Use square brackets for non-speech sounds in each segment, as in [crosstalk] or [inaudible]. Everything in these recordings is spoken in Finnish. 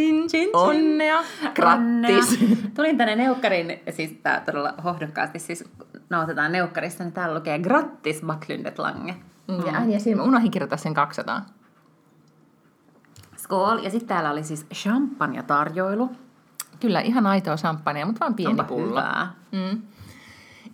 Chin chin. Onnea. Grattis. Onnea. Tulin tänne neukkariin, siis tää todella hohdokkaasti, siis nauhoitetaan neukkarissa, niin täällä lukee Grattis Backlundet Lange. Mm. Ja ääni ja silmä. Unohdin kirjoittaa sen 200. Skål! Ja sitten täällä oli siis champagne-tarjoilu. Kyllä, ihan aitoa champagnea, mutta vaan pieni Onpa pullo. hyvää. Mm.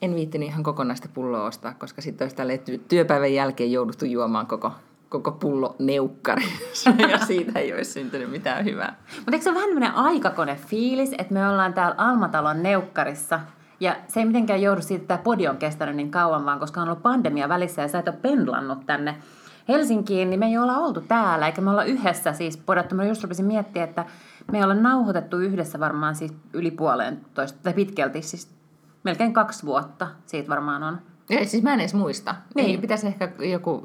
En viittinyt ihan kokonaista pulloa ostaa, koska sitten olisi tälle työpäivän jälkeen jouduttu juomaan koko, koko pullo neukkarissa. [laughs] ja siitä ei olisi syntynyt mitään hyvää. Mutta eikö se ole vähän tämmöinen aikakone-fiilis, että me ollaan täällä Almatalon neukkarissa, ja se ei mitenkään joudu siitä, että tämä podi on kestänyt niin kauan, vaan koska on ollut pandemia välissä ja sä et ole pendlannut tänne Helsinkiin, niin me ei olla oltu täällä, eikä me olla yhdessä siis podattu. Mä just rupesin miettiä, että me ei olla nauhoitettu yhdessä varmaan siis yli puoleen toista, tai pitkälti siis melkein kaksi vuotta siitä varmaan on. Ja siis mä en edes muista. Niin. Niin. Pitäisi ehkä joku,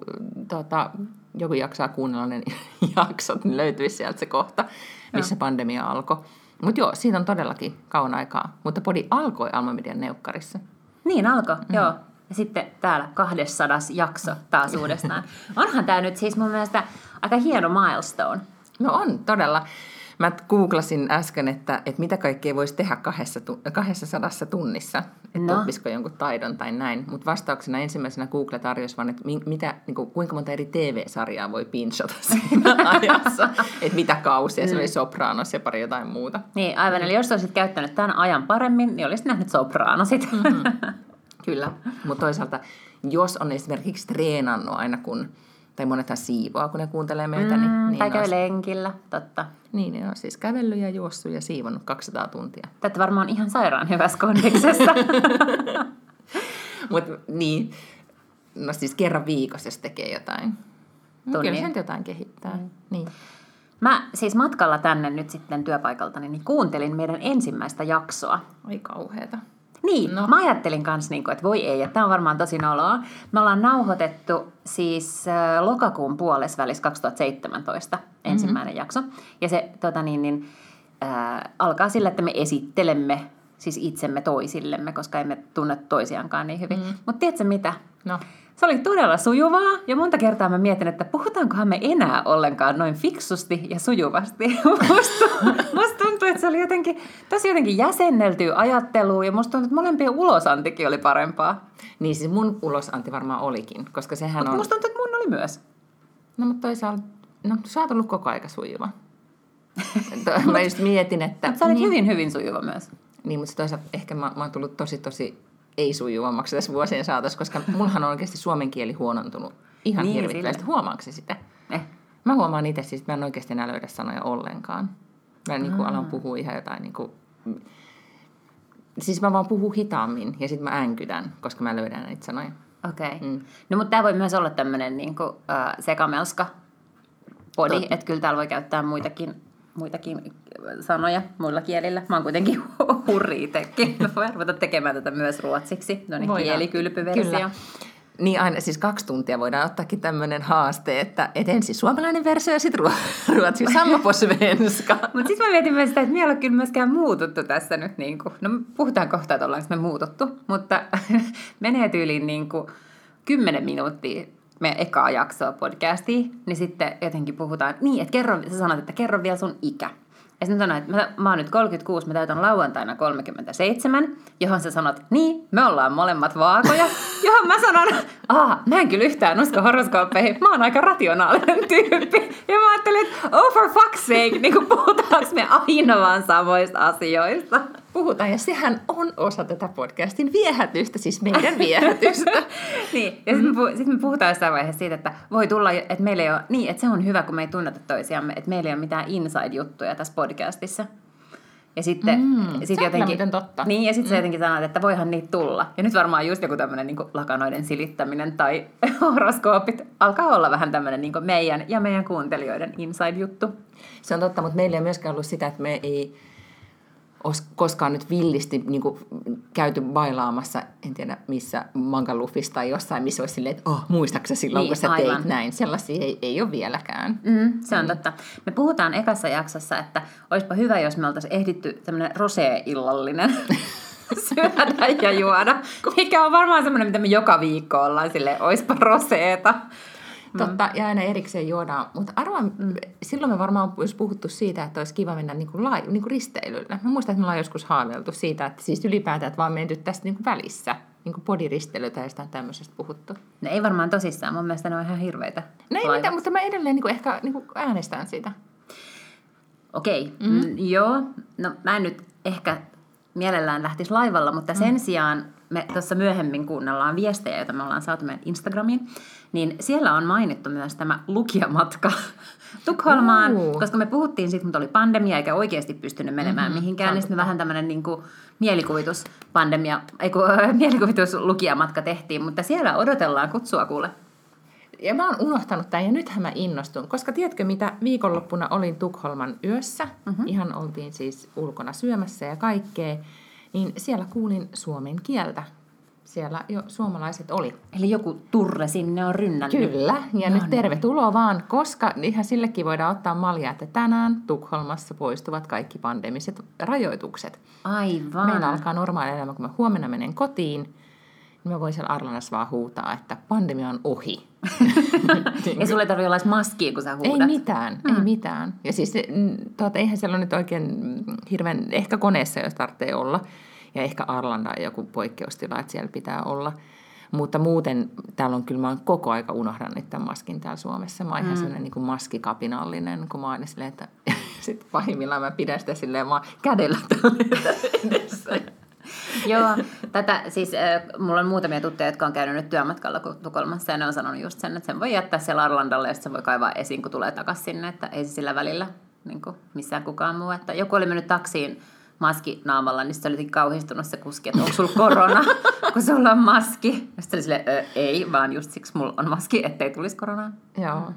tota, joku jaksaa kuunnella ne [laughs] jaksot, niin löytyisi sieltä se kohta, missä pandemia alkoi. Mutta joo, siitä on todellakin kauan aikaa. Mutta podi alkoi Alma Median neukkarissa. Niin alkoi, mm. joo. Ja sitten täällä 200 jakso taas uudestaan. [laughs] Onhan tämä nyt siis mun mielestä aika hieno milestone. No on, todella. Mä googlasin äsken, että, että mitä kaikkea voisi tehdä kahdessa, tu- 200 tunnissa, että No. oppisiko jonkun taidon tai näin. Mutta vastauksena ensimmäisenä Google tarjosi vaan, että mi- mitä, niin kuin, kuinka monta eri TV-sarjaa voi pinchata [laughs] siinä ajassa. että mitä kausia, se oli Sopranos ja pari jotain muuta. Niin, aivan. Eli jos olisit käyttänyt tämän ajan paremmin, niin olisit nähnyt Sopranosit. Mm-hmm. [laughs] Kyllä, mutta toisaalta jos on esimerkiksi treenannut aina kun, tai monethan siivoaa, kun ne kuuntelee meitä, niin, Mm, niin, tai ne käy lenkillä, totta. niin ne on siis kävellyt ja juossut ja siivonnut 200 tuntia. Tätä varmaan ihan sairaan hyvässä kondiksessa. [laughs] Mutta niin, no siis kerran viikossa, jos tekee jotain. No, Tunnin. kyllä se nyt jotain kehittää. Mm. Niin. Mä siis matkalla tänne nyt sitten työpaikaltani, niin kuuntelin meidän ensimmäistä jaksoa. Oi kauheeta. Niin, no. Mä ajattelin kanssa, niin kuin, että voi ei, että tämä on varmaan tosi noloa. Me ollaan nauhoitettu siis äh, lokakuun puolesvälissä 2017 ensimmäinen mm-hmm. jakso. Ja se tota niin, niin, äh, alkaa sillä, että me esittelemme siis itsemme toisillemme, koska emme tunne toisiaankaan niin hyvin. Mm-hmm. Mutta tiedätkö mitä? No, Se oli todella sujuvaa ja monta kertaa mä mietin, että puhutaankohan me enää ollenkaan noin fiksusti ja sujuvasti. [laughs] musta, musta tuntuu, että se oli jotenkin, tosi jotenkin jäsenneltyä ajattelua ja musta tuntuu, että molempien ulosantikin oli parempaa. niin siis mun ulosanti varmaan olikin, koska sehän Mutta on... musta tuntuu, että mun oli myös. No mutta toisaalta, no sä oot ollut koko aika sujuva. [laughs] Mä just mietin, että... Mutta sä olit niin, hyvin, hyvin sujuva myös. Niin, mutta toisaalta ehkä mä, mä oon tullut tosi, tosi ei-sujuvammaksi tässä vuosien saatossa, koska mullahan on oikeasti suomen kieli huonontunut ihan Niin, hirvittävästi. Huomaatko sitä? Eh. Mä huomaan itse siis, että mä en oikeasti enää löydä sanoja ollenkaan. Mä niin kuin alan puhua ihan jotain niin kuin... Siis mä vaan puhun hitaammin ja sitten mä änkydän, koska mä löydän niitä sanoja. Okei. Okay. Mm. No mutta tämä voi myös olla tämmöinen niin kuin, äh, sekamelska podi, että kyllä täällä voi käyttää muitakin, muitakin sanoja muilla kielillä. Mä oon kuitenkin [laughs] hurri itsekin. Mä voin ruveta tekemään tätä myös ruotsiksi. No niin, kielikylpyversio. Kyllä. Niin aina, siis kaksi tuntia voidaan ottaakin tämmöinen haaste, että et ensin suomalainen versio ja sitten ruo- [laughs] ruotsi, samma [laughs] på svenska. Mutta sitten mä mietin myös sitä, että me ei ole kyllä myöskään muututtu tässä nyt. Niin kuin, no puhutaan kohta, että ollaanko me muututtu. Mutta menee tyyliin niin kuin 10 minuuttia meidän ekaa jaksoa podcastiin, niin sitten jotenkin puhutaan, niin, että kerro, sä sanot, että kerro vielä sun ikä. Ja sitten sanoin, että mä, mä oon nyt 36, mä täytän lauantaina 37, johon sä sanot, niin, me ollaan molemmat vaakoja. [laughs] johon mä sanon, aa, mä en kyllä yhtään usko horoskooppeihin, mä oon aika rationaalinen tyyppi. Ja mä ajattelin, että oh for fuck's sake, niin kuin puhutaanko me aina vaan samoista asioista. Puhutaan, ja sehän on osa tätä podcastin viehätystä, siis meidän viehätystä. [laughs] niin, ja sitten me, puh- sit me puhutaan jossain vaiheessa siitä, että voi tulla, että meillä ei ole, niin, että se on hyvä, kun me ei tunneta toisiamme, että meillä ei ole mitään inside-juttuja tässä podcastissa. Ja sitten Mm, sit jotenkin, totta. Niin, ja sitten mm. sä jotenkin sanoit, että voihan niitä tulla. Ja nyt varmaan just joku tämmöinen niin lakanoiden silittäminen tai [laughs] horoskoopit alkaa olla vähän tämmöinen niin meidän ja meidän kuuntelijoiden inside-juttu. Se on totta, mutta meillä ei myöskään ollut sitä, että me ei koskaan nyt villisti niin kuin, käyty bailaamassa, en tiedä missä, Mangaluffissa tai jossain, missä olisi silleen, että oh, muistaaksä silloin, Niin, kun sä aivan. teit näin. Sellaisia ei, ei ole vieläkään. Mm, se on totta. Me puhutaan ekassa jaksossa, että olisipa hyvä, jos me oltaisiin ehditty tämmöinen rosé-illallinen [laughs] syödä ja juoda, mikä on varmaan semmoinen, mitä me joka viikko ollaan silleen, olisipa roseeta. Totta, ja aina erikseen juodaan. Mutta arvaan, mm. silloin me varmaan olisi puhuttu siitä, että olisi kiva mennä niinku lai, niinku risteilylle. Mä muistan, että me ollaan joskus haaveiltu siitä, että siis ylipäätään, että vaan menty tästä niinku välissä. Niinku bodiristeilyä tai jostain tämmöisestä puhuttu. Ne ei varmaan tosissaan, mun mielestä ne on ihan hirveitä. No ei mitään, mutta mä edelleen niinku ehkä niinku äänestän sitä. Okei, mm. mm, joo. No mä en nyt ehkä mielellään lähtisi laivalla, mutta sen mm. sijaan me tuossa myöhemmin kuunnellaan viestejä, joita me ollaan saatu meidän Instagramiin, niin siellä on mainittu myös tämä lukijamatka [laughs] Tukholmaan, Uu. koska me puhuttiin siitä, mutta oli pandemia eikä oikeasti pystynyt menemään mm-hmm, mihinkään, niin sitten vähän tämmöinen niin kuin mielikuvituspandemia, ei kun, [laughs] mielikuvituslukijamatka tehtiin, mutta siellä odotellaan kutsua kuule. Ja mä oon unohtanut tämän ja nythän mä innostun, koska tiedätkö mitä, viikonloppuna olin Tukholman yössä, mm-hmm. ihan oltiin siis ulkona syömässä ja kaikkea, niin siellä kuulin suomen kieltä. Siellä jo suomalaiset oli. Eli joku turre sinne on rynnännyt. Kyllä, ja No nyt tervetuloa vaan, koska ihan sillekin voidaan ottaa malja, että tänään Tukholmassa poistuvat kaikki pandemiset rajoitukset. Aivan. Meillä alkaa normaali elämä, kun mä huomenna menen kotiin, niin mä voin siellä Arlanassa vaan huutaa, että pandemia on ohi. [laughs] Ei sulle tarvitse olla maskia, kun sä Ei huudat. mitään, mm. ei mitään. Ja siis mm, tuota, eihän siellä nyt oikein mm, hirveän, ehkä koneessa jos tarvitsee olla, ja ehkä Arlanda on joku poikkeustila, että siellä pitää olla. Mutta muuten täällä on kyllä, mä oon koko aika unohdan nyt tämän maskin täällä Suomessa. Mä oon ihan sellainen niin kuin maskikapinallinen, kun mä oon aina silleen, että [laughs] sitten pahimmillaan mä pidän sitä silleen vaan kädellä edessä. Joo, tätä, siis äh, mulla on muutamia tuttuja, jotka on käynyt nyt työmatkalla Tukholmassa ja ne on sanonut just sen, että sen voi jättää siellä Arlandalle ja sitten voi kaivaa esiin, kun tulee takaisin sinne, että ei se sillä välillä niin kuin missään kukaan muu. Että joku oli mennyt taksiin maski naamalla, niin sitten se oli kauhistunut se kuski, että onko sulla korona, [laughs] kun sulla on maski. Ja sitten oli silleen, "Ö, ei, vaan just siksi mulla on maski, ettei tulisi koronaa. Joo.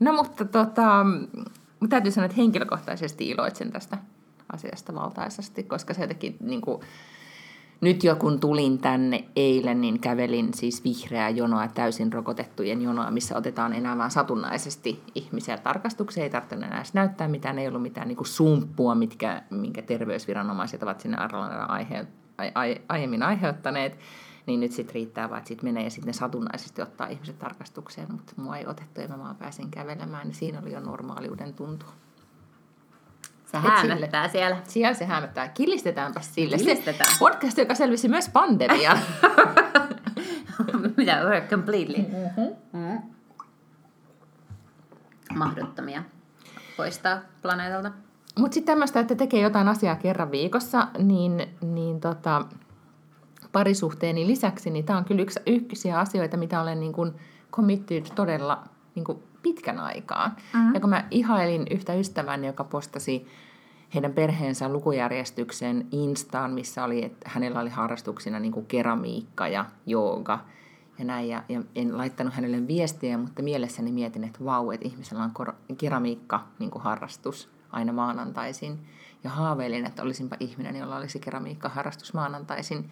No mutta tota, mun täytyy sanoa, että henkilökohtaisesti iloitsen tästä asiasta valtaisesti, koska se jotenkin niin kuin, nyt jo kun tulin tänne eilen, niin kävelin siis vihreää jonoa, täysin rokotettujen jonoa, missä otetaan enää vain satunnaisesti ihmisiä tarkastukseen. Ei tarvitse enää näyttää mitään, ei ollut mitään niin kuin sumppua, mitkä, minkä terveysviranomaiset ovat sinne Arlanaan aihe, ai, ai, aiemmin aiheuttaneet. Niin nyt sitten riittää vaan, että sitten menee ja sitten satunnaisesti ottaa ihmiset tarkastukseen, mutta mua ei otettu ja mä vaan pääsin kävelemään, niin siinä oli jo normaaliuden tuntu. Se häämöttää siellä. Siellä se hämöttää. Killistetäänpä sille. Killistetään. Se podcast, joka selvisi myös pandemian. [laughs] Mitä? We're completely. Mm-hmm. Mahdottomia poistaa planeetalta. Mutta sitten tämmöistä, että tekee jotain asiaa kerran viikossa, niin, niin tota, parisuhteeni lisäksi, niin tämä on kyllä yksi yksiä asioita, mitä olen niin kuin committed todella niin kuin pitkän aikaa. Mm-hmm. Ja kun mä ihailin yhtä ystäväni, joka postasi heidän perheensä lukujärjestyksen Instaan, missä oli, että hänellä oli harrastuksina niin kuin keramiikka ja jooga ja näin. Ja, ja en laittanut hänelle viestiä, mutta mielessäni mietin, että vau, että ihmisellä on kor- keramiikka niin kuin harrastus aina maanantaisin. Ja haaveilin, että olisinpa ihminen, jolla olisi keramiikka-harrastus maanantaisin.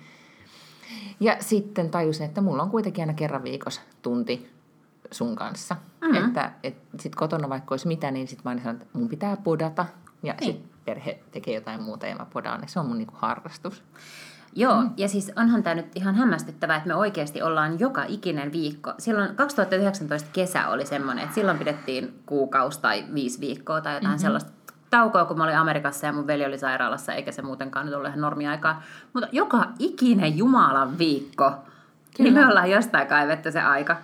Ja sitten tajusin, että mulla on kuitenkin aina kerran viikossa tunti sun kanssa. Mm-hmm. Että et sit kotona vaikka olisi mitä, niin sitten mä aina sanon, että mun pitää podata. Ja Niin. sitten perhe tekee jotain muuta ja mä podaan. Ja se on mun niinku harrastus. Joo, mm. ja siis onhan tämä nyt ihan hämmästyttävää, että me oikeasti ollaan joka ikinen viikko. Silloin 2019 kesä oli semmoinen, että silloin pidettiin kuukausi tai viisi viikkoa tai jotain mm-hmm. sellaista taukoa, kun mä olin Amerikassa ja mun veli oli sairaalassa, eikä se muutenkaan nyt ollut ihan normiaikaa. Mutta joka ikinen Jumalan viikko, Kyllä. niin me ollaan jostain kaivettu se aika.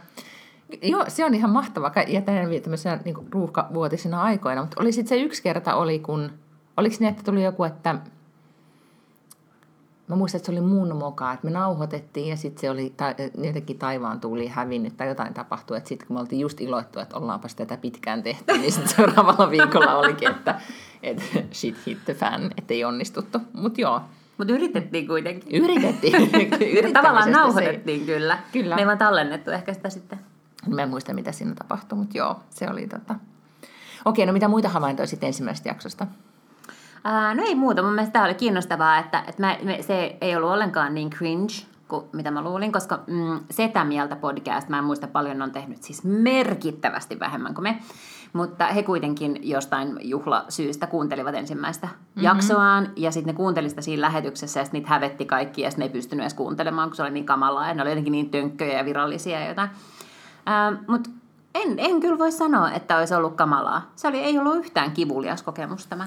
Joo, se on ihan mahtavaa. Ja tänne tämmöisenä niin ruuhkavuotisina aikoina. Mutta oli sitten se yksi kerta oli, kun... Oliko niin, että tuli joku, että mä muistan, että se oli mun moka, että me nauhoitettiin ja sitten se oli ta- jotenkin taivaan tuuli hävinnyt tai jotain tapahtui. Että sitten kun me oltiin just iloittu, että ollaanpas tätä pitkään tehty, niin sitten seuraavalla [laughs] viikolla olikin, että, että shit hit the fan, että ei onnistuttu. Mutta joo, Mutta yritettiin kuitenkin. yritettiin. [laughs] Tavallaan Yrittämisestä se nauhoitettiin kyllä. Kyllä. Me ei vaan tallennettu ehkä sitä sitten. Mä en muista, mitä siinä tapahtui, mutta joo, se oli tota... Okei, no mitä muita havaintoja sitten ensimmäisestä jaksosta? Ää, no ei muuta. Mun mielestä tämä oli kiinnostavaa, että, että mä, me, se ei ollut ollenkaan niin cringe kuin mitä mä luulin, koska mm, Setä Mieltä podcast, mä en muista paljon, on tehnyt siis merkittävästi vähemmän kuin me. Mutta he kuitenkin jostain juhlasyystä kuuntelivat ensimmäistä mm-hmm. jaksoaan, ja sitten ne kuunteli sitä siinä lähetyksessä, ja sitten niitä hävetti kaikki, ja sitten ne ei pystynyt edes kuuntelemaan, kun se oli niin kamalaa, ja ne oli jotenkin niin tönkköjä ja virallisia ja jotain. Mutta en, en kyllä voi sanoa, että olisi ollut kamalaa. Se oli, ei ollut yhtään kivulias kokemus tämä.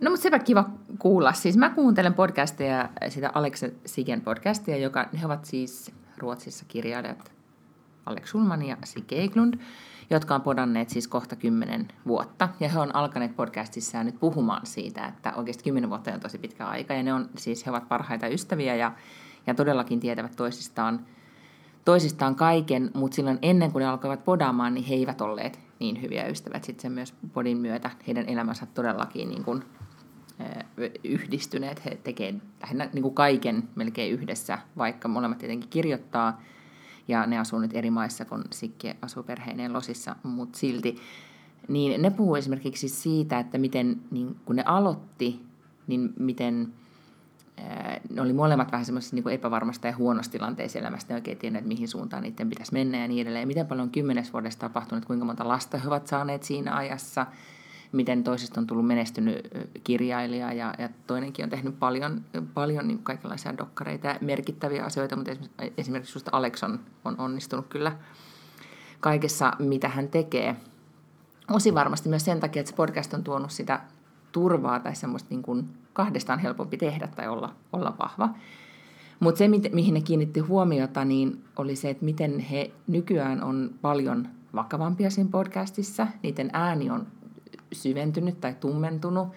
No mutta sepä kiva kuulla. Siis mä kuuntelen podcastia, sitä Alex Sigen podcastia, joka, ne ovat siis Ruotsissa kirjailijat Alex Schulman ja Sigge Eklund, jotka on podanneet siis kohta kymmenen vuotta. Ja he on alkaneet podcastissaan nyt puhumaan siitä, että oikeasti kymmenen vuotta on tosi pitkä aika. Ja ne on siis, he ovat parhaita ystäviä ja, ja todellakin tietävät toisistaan, toisistaan kaiken, mutta silloin ennen kuin ne alkoivat podaamaan, niin he eivät olleet niin hyviä ystäviä. Sitten myös podin myötä heidän elämänsä todellakin niin kuin, yhdistyneet. He tekevät lähinnä niin kuin kaiken melkein yhdessä, vaikka molemmat tietenkin kirjoittaa. Ja ne asuu nyt eri maissa, kun Sikke asuu perheineen Losissa, mutta silti. Niin ne puhuu esimerkiksi siitä, että miten, niin kun ne aloitti, niin miten ne oli molemmat vähän semmoisessa niin epävarmasta ja huonossa tilanteessa elämästä, ne oikein tienneet, mihin suuntaan niiden pitäisi mennä ja niin edelleen. Ja miten paljon on kymmenes vuodessa tapahtunut, kuinka monta lasta he ovat saaneet siinä ajassa, miten toisesta on tullut menestynyt kirjailija ja, ja toinenkin on tehnyt paljon, paljon niin kaikenlaisia dokkareita ja merkittäviä asioita, mutta esimerkiksi, just Alex on, on onnistunut kyllä kaikessa, mitä hän tekee. Osin varmasti myös sen takia, että se podcast on tuonut sitä turvaa tai semmoista niin kuin kahdestaan helpompi tehdä tai olla, olla vahva. Mutta se, mihin ne kiinnitti huomiota, niin oli se, että miten he nykyään on paljon vakavampia siinä podcastissa. Niiden ääni on syventynyt tai tummentunut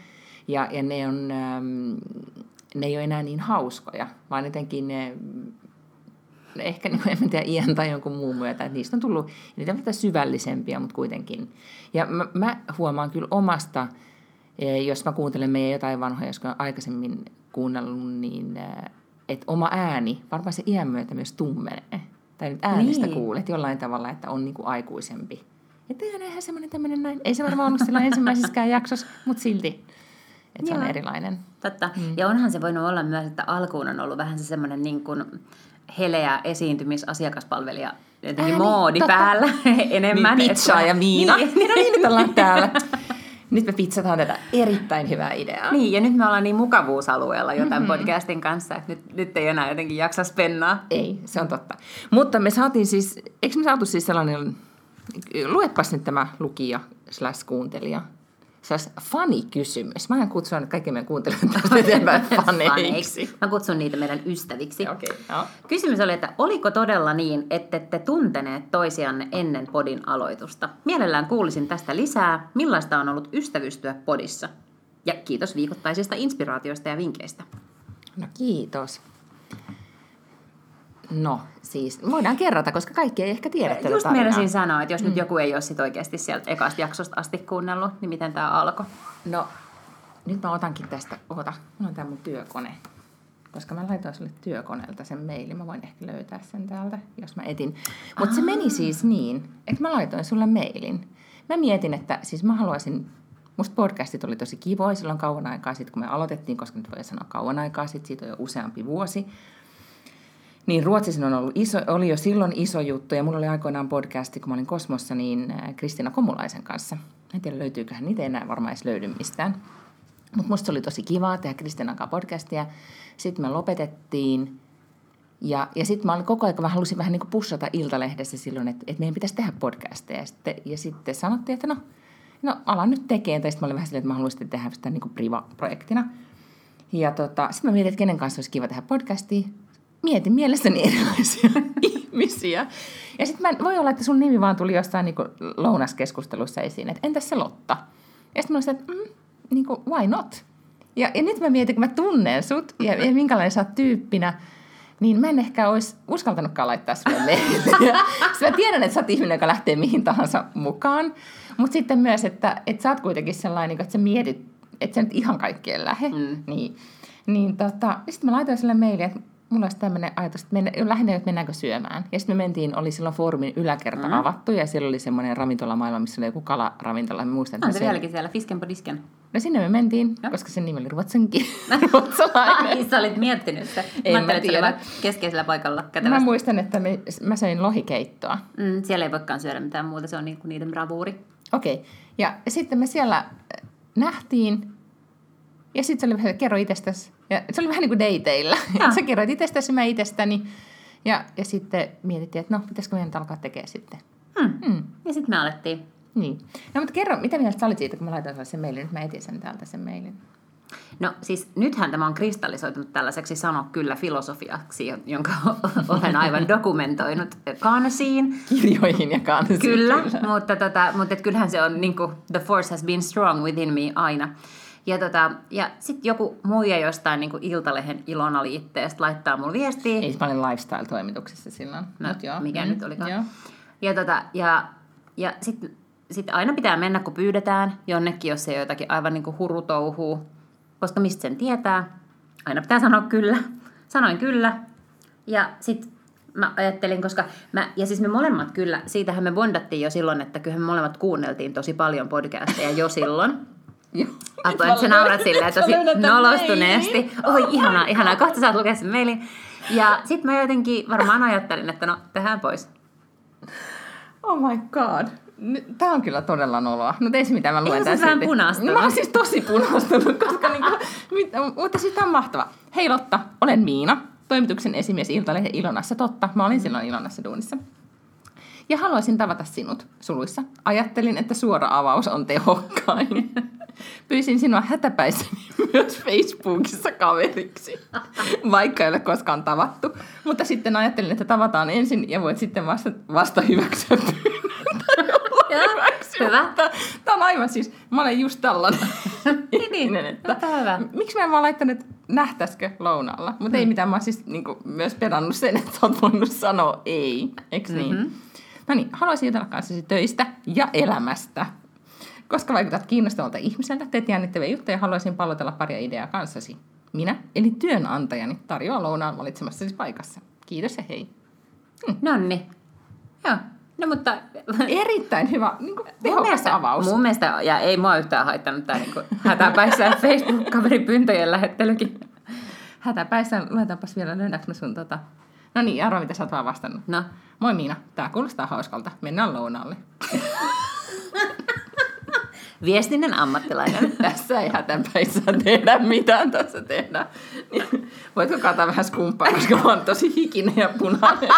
ja, ja ne, on, ähm, ne ei ole enää niin hauskoja, vaan jotenkin ne ehkä niin kuin, en tiedä, iän tai jonkun muun myötä, että niistä on tullut niitä syvällisempiä, mutta kuitenkin. Ja mä, mä huomaan kyllä omasta, jos mä kuuntelen meidän jotain vanhoja, jotka on aikaisemmin kuunnellut, niin eh, että oma ääni varmaan se iän myötä myös tummenee. Tai nyt äänestä Niin. kuulet jollain tavalla, että on niin kuin aikuisempi. Että ihan semmoinen tämmöinen näin. Ei se varmaan ollut silloin ensimmäisessäkään jaksossa, mutta silti. Että se on erilainen. Totta. Mm. Ja onhan se voinut olla myös, että alkuun on ollut vähän se semmoinen niin kuin heleä esiintymisasiakaspalvelija jotenkin niin, moodi totta. päällä [laughs] enemmän. Niin, että- ja Miina. Niin. Niin, no niin, nyt ollaan täällä. [laughs] Nyt me pitsataan tätä erittäin hyvää ideaa. Niin, ja nyt me ollaan niin mukavuusalueella jo tämän mm-hmm. podcastin kanssa, että nyt, nyt ei enää jotenkin jaksa spennaa. Ei, se on totta. Mutta me saatiin siis, eikö me saatu siis sellainen, luepas nyt tämä lukija slash kuuntelija, slash fani-kysymys. Mä en kutsu nyt kaikki meidän kuuntelijoita tästä eteenpäin [laughs] faneiksi. Mä kutsun niitä meidän ystäviksi. Okei, joo. Kysymys oli, että oliko todella niin, että te tunteneet toisianne ennen podin aloitusta? Mielellään kuulisin tästä lisää. Millaista on ollut ystävystyä podissa? Ja kiitos viikoittaisista inspiraatioista ja vinkkeistä. No kiitos. No siis, voidaan kerrata, koska kaikki ei ehkä tiedä tätä Just tarinaa. meinasin sanoa, että jos mm. nyt joku ei ole sit oikeasti sieltä ekasta jaksosta asti kuunnellut, niin miten tämä alkoi? No, nyt mä otankin tästä, oota, mulla on tää mun työkone. Koska mä laitoin sulle työkoneelta sen mailin, mä voin ehkä löytää sen täältä, jos mä etin. Mutta se meni siis niin, että mä laitoin sulle mailin. Mä mietin, että siis mä haluaisin, musta podcastit oli tosi kivoja silloin kauan aikaa sitten, kun me aloitettiin, koska nyt voi sanoa kauan aikaa sitten, siitä on jo useampi vuosi. Niin Ruotsissa on ollut iso, oli jo silloin iso juttu, ja mulla oli aikoinaan podcasti, kun mä olin Kosmossa, niin äh, Kristina Komulaisen kanssa. En tiedä, löytyyköhän niitä, enää varmaan edes löydy mistään. Mutta musta oli tosi kivaa tehdä Kristinan kanssa podcastia. Sitten me lopetettiin. Ja, ja sitten mä olin koko ajan, mä halusin vähän niin kuin pushata Iltalehdessä silloin, että, että meidän pitäisi tehdä podcasteja. Ja sitten, ja sitten sanottiin, että no, no alan nyt tekemään. Tai sitten mä olin vähän silleen, että mä haluaisin tehdä sitä niin kuin priva-projektina. Ja tota, sitten mä mietin, että kenen kanssa olisi kiva tehdä podcastia. Mietin mielessäni erilaisia [laughs] ihmisiä. Ja sitten voi olla, että sun nimi vaan tuli jostain niin kuin lounaskeskustelussa esiin, että entäs se Lotta? Ja sitten mä olin silleen, että mm, niin kuin, why not? Ja, ja nyt mä mietin, kun mä tunnen sut ja, ja minkälainen sä oot tyyppinä, niin mä en ehkä olisi uskaltanutkaan laittaa sulle lehtiä. [laughs] mä tiedän, että sä oot ihminen, joka lähtee mihin tahansa mukaan. Mutta sitten myös, että, että sä oot kuitenkin sellainen, että sä mietit, että sä nyt ihan kaikkeen lähe. Mm. Niin, niin tota, sitten mä laitoin sille mailia, että mulla olisi tämmöinen ajatus, että mennä, lähinnä, että mennäänkö syömään. Ja sitten me mentiin, oli silloin foorumin yläkerta mm. avattu ja siellä oli semmoinen ravintolamaailma, missä oli joku kalaravintola. Mä muistan, On se vieläkin siellä, Fisken på disken. No sinne me mentiin, no. koska sen nimi oli ruotsinkin. [laughs] ruotsalainen. Ai, sä olit miettinyt sitä. Ei, mä ajattelin, että keskeisellä paikalla kätevästi. Mä muistan, että me, mä söin lohikeittoa. Mm, siellä ei voikaan syödä mitään muuta, se on niinku niiden bravuuri. Okei, okay. ja sitten me siellä nähtiin, ja sitten se oli vähän, kerro itsestäsi. Ja se oli vähän niin kuin dateilla. [laughs] Sä kerroit itsestäsi, mä itsestäni. Ja, ja sitten mietittiin, että no, pitäisikö meidän alkaa tekemään sitten. Hmm. Hmm. Ja sitten me alettiin. Niin. No mutta kerro, mitä mieltä sä olit siitä, kun mä laitoin sen mailin? Nyt mä etin sen täältä sen mailin. No siis nythän tämä on kristallisoitunut tällaiseksi sano kyllä filosofiaksi, jonka [laughs] olen aivan dokumentoinut kaansiin. Kirjoihin ja kaansiin. Kyllä, kyllä. mutta, tota, mutta et kyllähän se on niin kuin, the force has been strong within me aina. Ja, tota, ja sitten joku muija jostain niin Iltalehen Ilona-liitteestä laittaa mulle viestiä. Ei, mä olin lifestyle-toimituksessa silloin. No, Mut joo. mikä mm, nyt olikaan. Joo. Ja, tota, ja, ja sitten sit aina pitää mennä, kun pyydetään jonnekin, jos ei ole jotakin aivan niin kuin hurutouhuu. Koska mistä sen tietää? Aina pitää sanoa kyllä. Sanoin kyllä. Ja sitten mä ajattelin, koska mä, ja siis me molemmat kyllä, siitähän me bondattiin jo silloin, että kyllä me molemmat kuunneltiin tosi paljon podcasteja jo silloin. [laughs] Että sä naurat silleen tosi nolostuneesti. Oi, ihanaa, ihanaa. Kohta saat lukea sen mailin. Ja sit mä jotenkin varmaan ajattelin, että no, tehdään pois. Oh my god. Tämä on kyllä todella noloa. No ei se mitään, mä luen tässä. vähän punastunut. Mä oon siis tosi punastunut, koska niinku, mit, mutta siis tämä on mahtava. Hei Lotta, olen Miina, toimituksen esimies Iltalehden Ilonassa. Totta, mä olin silloin Ilonassa duunissa ja haluaisin tavata sinut suluissa. Ajattelin, että suora avaus on tehokkain. Pyysin sinua hätäpäissäni myös Facebookissa kaveriksi, vaikka ei ole koskaan tavattu. Mutta sitten ajattelin, että tavataan ensin ja voit sitten vasta, vasta hyväksyä Hyvä. Tämä on aivan siis, mä olen just tällainen [laughs] niin, niin. että hyvä. miksi mä en vaan laittanut nähtäisikö lounaalla. Mutta hmm. ei mitään, mä oon siis niin kuin, myös perannut sen, että sä oot voinut sanoa ei, eikö niin? No niin, haluaisin jutella kanssasi töistä ja elämästä. Koska vaikutat kiinnostavalta ihmiseltä, teet jännittäviä juttuja ja haluaisin pallotella paria ideaa kanssasi. Minä, eli työnantajani, tarjoaa lounaan valitsemassasi paikassa. Kiitos ja hei. Hm. Nonni. Joo. No mutta... Erittäin hyvä, niin kuin tehokas mielestä, avaus. Mun mielestä, ja ei mua yhtään haittanut tämä niin hätäpäissä [laughs] Facebook-kaverin pyyntöjen lähettelykin. Hätäpäissä, luetaanpas vielä, löydäänkö sun tota... No niin, arvo mitä sä oot vaan vastannut. No. Moi Miina, tää kuulostaa hauskalta. Mennään lounaalle. Viestinnän ammattilainen. [laughs] tässä ei hätäpäissä tehdä mitään, tässä tehdään. Voitko kaataa vähän skumppaa, koska mä oon tosi hikinen ja punainen.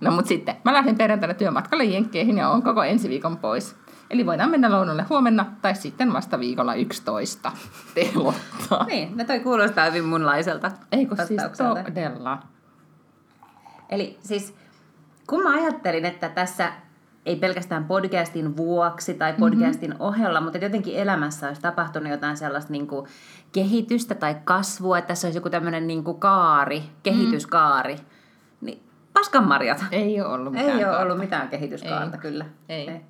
no mut sitten, mä lähdin perjantaina työmatkalle Jenkkeihin ja on koko ensi viikon pois. Eli voidaan mennä lounalle huomenna tai sitten vasta viikolla 11 telottaa. niin, no toi kuulostaa hyvin munlaiselta. Eikö siis todella? Eli siis kun mä ajattelin, että tässä ei pelkästään podcastin vuoksi tai mhm. podcastin mm-hmm. ohella, mutta jotenkin elämässä olisi tapahtunut jotain sellaista niin kuin kehitystä tai kasvua, että tässä olisi joku tämmöinen niin kuin kaari, kehityskaari. Mm. Niin paskanmarjat. Ei ole ollut mitään Ei kaarta. ole ollut mitään kehityskaarta, ei. kyllä. Ei. ei.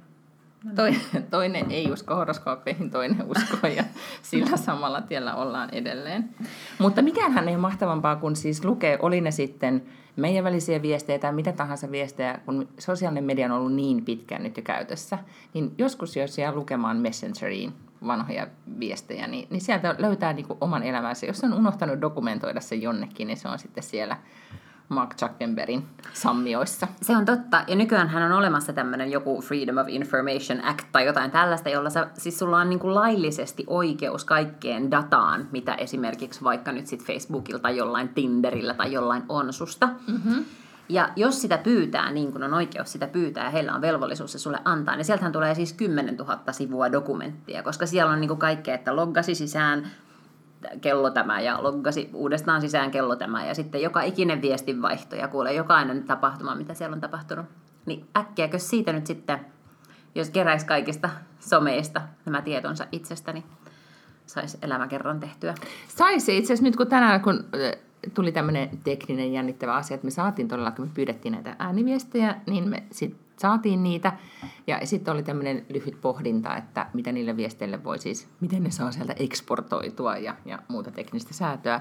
Toinen, toinen ei usko horoskooppeihin, toinen uskoo ja [laughs] sillä samalla tiellä ollaan edelleen. Mutta mikään ei mahtavampaa kuin siis lukee, oli ne sitten meidän välisiä viestejä tai mitä tahansa viestejä, kun sosiaalinen media on ollut niin pitkään nyt jo käytössä, niin joskus jos jää lukemaan Messengeriin vanhoja viestejä, niin, niin sieltä löytää niin kuin oman elämänsä. Jos on unohtanut dokumentoida se jonnekin, niin se on sitten siellä Mark Zuckerbergin sammioissa. Se on totta. Ja nykyään hän on olemassa tämmöinen joku Freedom of Information Act tai jotain tällaista, jolla sä, siis sulla on niin kuin laillisesti oikeus kaikkeen dataan, mitä esimerkiksi vaikka nyt sit Facebookilta tai jollain Tinderillä tai jollain on susta. Mm-hmm. Ja jos sitä pyytää, niin kuin on oikeus sitä pyytää ja heillä on velvollisuus se sulle antaa, niin sieltähän tulee siis 10 000 sivua dokumenttia, koska siellä on niin kuin kaikkea, että loggasi sisään kello tämä ja loggasi uudestaan sisään kello tämä ja sitten joka ikinen viestinvaihto ja kuulee jokainen tapahtuma, mitä siellä on tapahtunut. Niin äkkiäkö siitä nyt sitten, jos keräisi kaikista someista nämä tietonsa itsestäni, saisi elämäkerran tehtyä. Saisi itse asiassa nyt kun tänään, kun äh, tuli tämmöinen tekninen jännittävä asia, että me saatiin todellakin, me pyydettiin näitä ääniviestejä, niin me sit saatiin niitä. Ja sitten oli tämmöinen lyhyt pohdinta, että mitä niille viesteille voi siis, miten ne saa sieltä eksportoitua ja, ja muuta teknistä säätöä.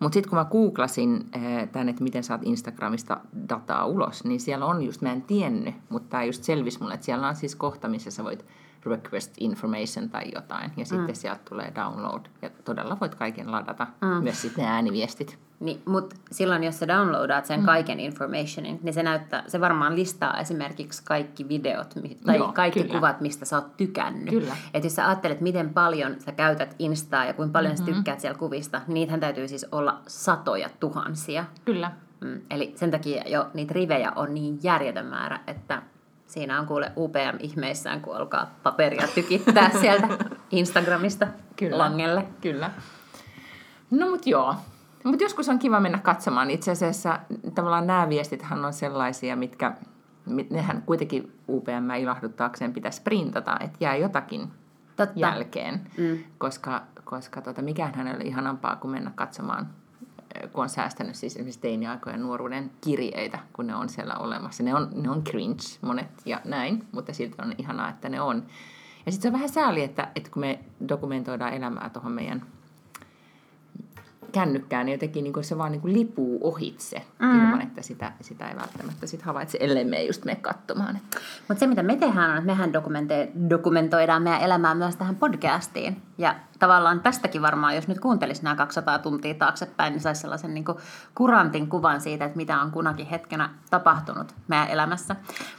Mutta sitten kun mä googlasin äh, tämän, että miten saat Instagramista dataa ulos, niin siellä on just, mä en tiennyt, mutta tämä just selvisi mulle, että siellä on siis kohta, missä sä voit request information tai jotain, ja sitten mm. sieltä tulee download. Ja todella voit kaiken ladata, mm. myös sitten ne ääniviestit. Niin, mutta silloin, jos sä downloadaat sen mm. kaiken informationin, niin se näyttää, se varmaan listaa esimerkiksi kaikki videot tai Joo, kaikki kyllä. kuvat, mistä sä oot tykännyt. Kyllä. Että jos sä ajattelet, miten paljon sä käytät Instaa ja kuinka paljon mm-hmm. sä tykkäät siellä kuvista, niin niitähän täytyy siis olla satoja tuhansia. Kyllä. Mm, eli sen takia jo niitä rivejä on niin järjetön määrä, että Siinä on kuule UPM-ihmeissään, kun alkaa paperia tykittää [laughs] sieltä Instagramista kyllä, langelle. Kyllä. No mut joo. Mutta joskus on kiva mennä katsomaan. Itse asiassa tavallaan nämä viestithän on sellaisia, mitkä, nehän kuitenkin UPM ilahduttaakseen pitäisi printata, että jää jotakin Totta. jälkeen. Mm. Koska, koska tota, mikään ei ole ihanampaa kuin mennä katsomaan kun on säästänyt siis esimerkiksi teiniaikojen nuoruuden kirjeitä, kun ne on siellä olemassa. Ne on, ne on cringe monet ja näin, mutta silti on ihanaa, että ne on. Ja sitten se on vähän sääli, että, että kun me dokumentoidaan elämää tuohon meidän kännykkään, niin jotenkin niin se vaan niin lipuu ohitse mm. ilman, että sitä, sitä ei välttämättä sit havaitse, ellei me just mene katsomaan. Mutta se, mitä me tehdään, on, että mehän dokumentoidaan meidän elämää myös tähän podcastiin. Ja tavallaan tästäkin varmaan, jos nyt kuuntelisi nämä 200 tuntia taaksepäin, niin saisi sellaisen niin kurantin kuvan siitä, että mitä on kunakin hetkenä tapahtunut meidän elämässä.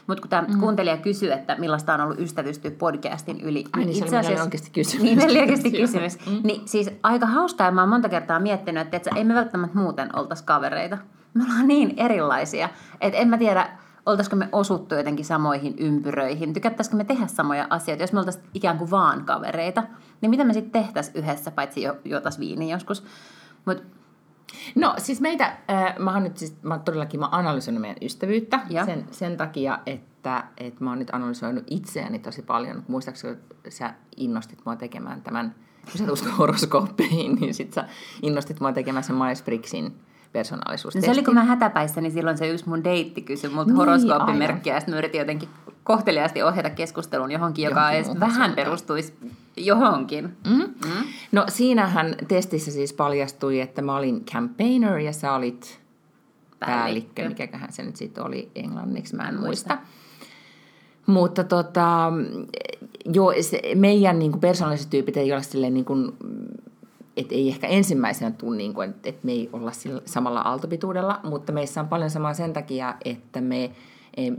Mutta kun tämä mm. kuuntelija kysyy, että millaista on ollut ystävystyä podcastin yli. Ai niin, itse asiassa, oikeasti kysymys. Niin, oikeasti kysymys. Mm. Niin siis aika hauskaa, ja mä oon monta kertaa miettinyt, että, että ei me välttämättä muuten oltaisi kavereita. Me ollaan niin erilaisia, että en mä tiedä, oltaisiko me osuttu jotenkin samoihin ympyröihin, tykättäisikö me tehdä samoja asioita, jos me oltaisiin ikään kuin vaan kavereita, niin mitä me sitten tehtäisiin yhdessä, paitsi jo, jotas viini joskus. Mut, No siis meitä, äh, mä oon nyt siis, mä todellakin mä analysoinut meidän ystävyyttä sen, sen takia, että, että mä oon nyt analysoinut itseäni tosi paljon. Muistaakseni sä innostit mua tekemään tämän, kun sä uskon horoskooppeihin, [laughs] niin sit sä innostit mua tekemään sen Myers-Briggsin persoonallisuustesti. No se oli, kun mä hätäpäissä, niin silloin se yksi mun deitti kysyi multa niin, horoskooppimerkkiä, ja sitten mä yritin jotenkin kohteliaasti ohjata keskustelun johonkin, joka edes vähän suuntaan. perustuisi johonkin. Mm. Mm. No siinähän testissä siis paljastui, että mä olin campaigner ja sä olit päällikkö, päällikkö mikäköhän se nyt sitten oli englanniksi, mä en muista. muista. Mutta tota, joo, se, meidän niin persoonalliset tyypit ei ole silleen niin kuin, et ei ehkä ensimmäisenä tule, niin kuin, että, että me ei olla sillä samalla aaltopituudella, mutta meissä on paljon samaa sen takia, että me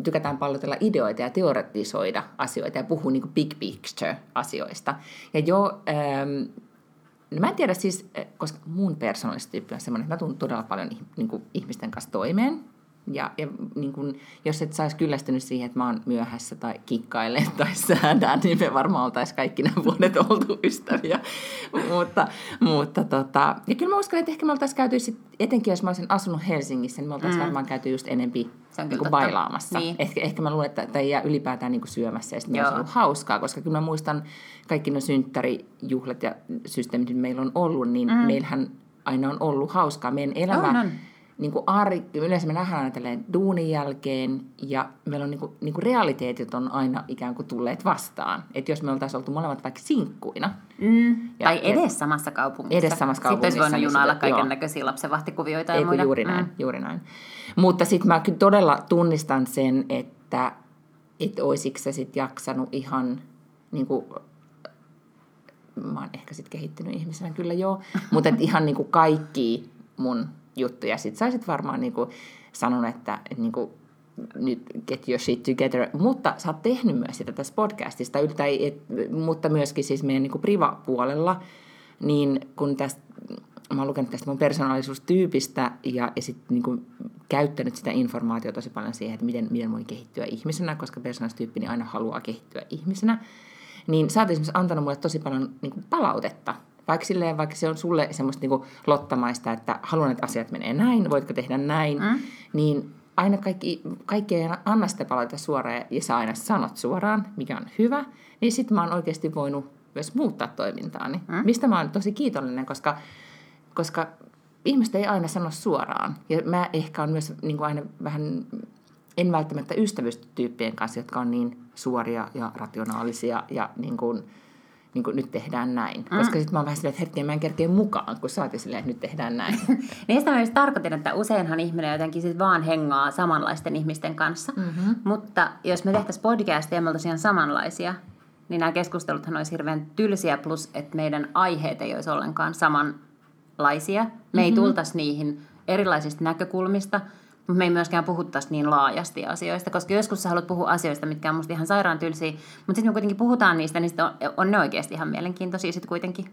tykätään pallotella ideoita ja teoretisoida asioita ja puhua niin kuin big picture asioista. Ja jo, ähm, no mä en tiedä siis, koska mun persoonallisesti on semmoinen, että mä tunnen todella paljon niin kuin, ihmisten kanssa toimeen, ja, ja niin kun, jos et saisi kyllästynyt siihen, että mä oon myöhässä tai kikkailen tai säädään, niin me varmaan oltaisiin kaikki nämä vuodet oltu ystäviä. mutta, mutta tota, ja kyllä mä uskon, että ehkä me oltaisiin käyty, sit, etenkin jos mä olisin asunut Helsingissä, niin me oltaisiin mm. varmaan käyty just enempi niin bailaamassa. Niin. Ehkä, ehkä mä luulen, että tai jää ylipäätään niin syömässä ja sitten olisi ollut hauskaa, koska kyllä mä muistan kaikki ne synttärijuhlat ja systeemit, mitä meillä on ollut, niin mm. meillähän aina on ollut hauskaa. Meidän elämä... On, on niin kuin arki, yleensä me nähdään tälleen duunin jälkeen ja meillä on niin kuin, niin kuin realiteetit on aina ikään kuin tulleet vastaan. Että jos me oltaisiin oltu molemmat vaikka sinkkuina. Mm. Ja, tai edes ja, samassa kaupungissa. Edes samassa kaupungissa. Sitten olisi voinut niin junailla kaiken näköisiä lapsenvahtikuvioita ja Ei, muita. Juuri näin, mm. juuri näin. Mutta sitten mä kyllä todella tunnistan sen, että et olisiko se sitten jaksanut ihan niin kuin, mä oon ehkä sitten kehittynyt ihmisenä kyllä joo, [laughs] mutta ihan niin kuin kaikki mun juttuja. Sitten saisit varmaan niin kuin sanon, että, että niin kuin, nyt get your shit together, mutta sä oot tehnyt myös sitä tässä podcastista, tai, et, mutta myöskin siis meidän niin priva-puolella, niin kun tästä, mä oon lukenut tästä mun persoonallisuustyypistä ja, ja sitten niin käyttänyt sitä informaatiota tosi paljon siihen, että miten, miten voi kehittyä ihmisenä, koska persoonallisuustyyppini aina haluaa kehittyä ihmisenä, niin sä oot esimerkiksi antanut mulle tosi paljon niin kuin palautetta vaikka, silleen, vaikka se on sulle semmoista niinku lottamaista, että haluan, että asiat menee näin, voitko tehdä näin, mm. niin aina kaikki, kaikki ei anna sitä palautetta suoraan ja sä aina sanot suoraan, mikä on hyvä, niin sitten mä oon oikeasti voinut myös muuttaa toimintaani. Mm. Mistä mä oon tosi kiitollinen, koska, koska ihmiset ei aina sano suoraan. Ja mä ehkä on myös niin kuin aina vähän, en välttämättä ystävyystyyppien kanssa, jotka on niin suoria ja rationaalisia ja niin kuin, niin kuin nyt tehdään näin. Mm. Koska sitten mä oon vähän silleen, että hetken mä en kerkeä mukaan, kun sä silleen, että nyt tehdään näin. [laughs] Niistä mä tarkoitin, että useinhan ihminen jotenkin sit vaan hengaa samanlaisten ihmisten kanssa. Mm-hmm. Mutta jos me tehtäisiin podcastia ja me tosiaan samanlaisia, niin nämä keskusteluthan olisi hirveän tylsiä, plus että meidän aiheet ei olisi ollenkaan samanlaisia. Me mm-hmm. ei tultaisi niihin erilaisista näkökulmista – mutta me ei myöskään puhuttaisi niin laajasti asioista, koska joskus sä haluat puhua asioista, mitkä on musta ihan sairaan tylsiä, mutta sitten me kuitenkin puhutaan niistä, niin on, on ne oikeasti ihan mielenkiintoisia sitten kuitenkin.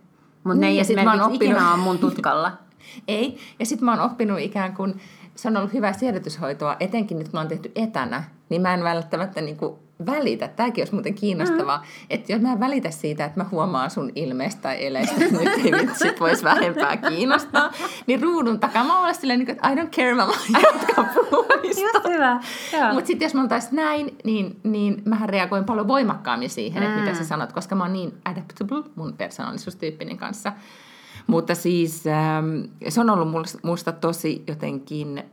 Mutta niin, ne ei esimerkiksi oppinut... ikinä ole mun tutkalla. [laughs] ei, ja sitten mä oon oppinut ikään kuin, se on ollut hyvää siedätyshoitoa, etenkin nyt kun mä oon tehty etänä, niin mä en välttämättä niin kuin välitä. Tämäkin olisi muuten kiinnostavaa, mm. että jos mä en välitä siitä, että mä huomaan sun ilmeestä tai eleistä, että nyt ei vitsit voisi vähempää kiinnostaa, niin ruudun takaa mä olen silleen, että I don't care, mä vaan jatkan puhumista. Mutta sitten jos mä oltaisiin näin, niin, niin mähän reagoin paljon voimakkaammin siihen, että mm. mitä sä sanot, koska mä oon niin adaptable mun persoonallisuustyyppinen kanssa. Mutta siis ähm, se on ollut musta tosi jotenkin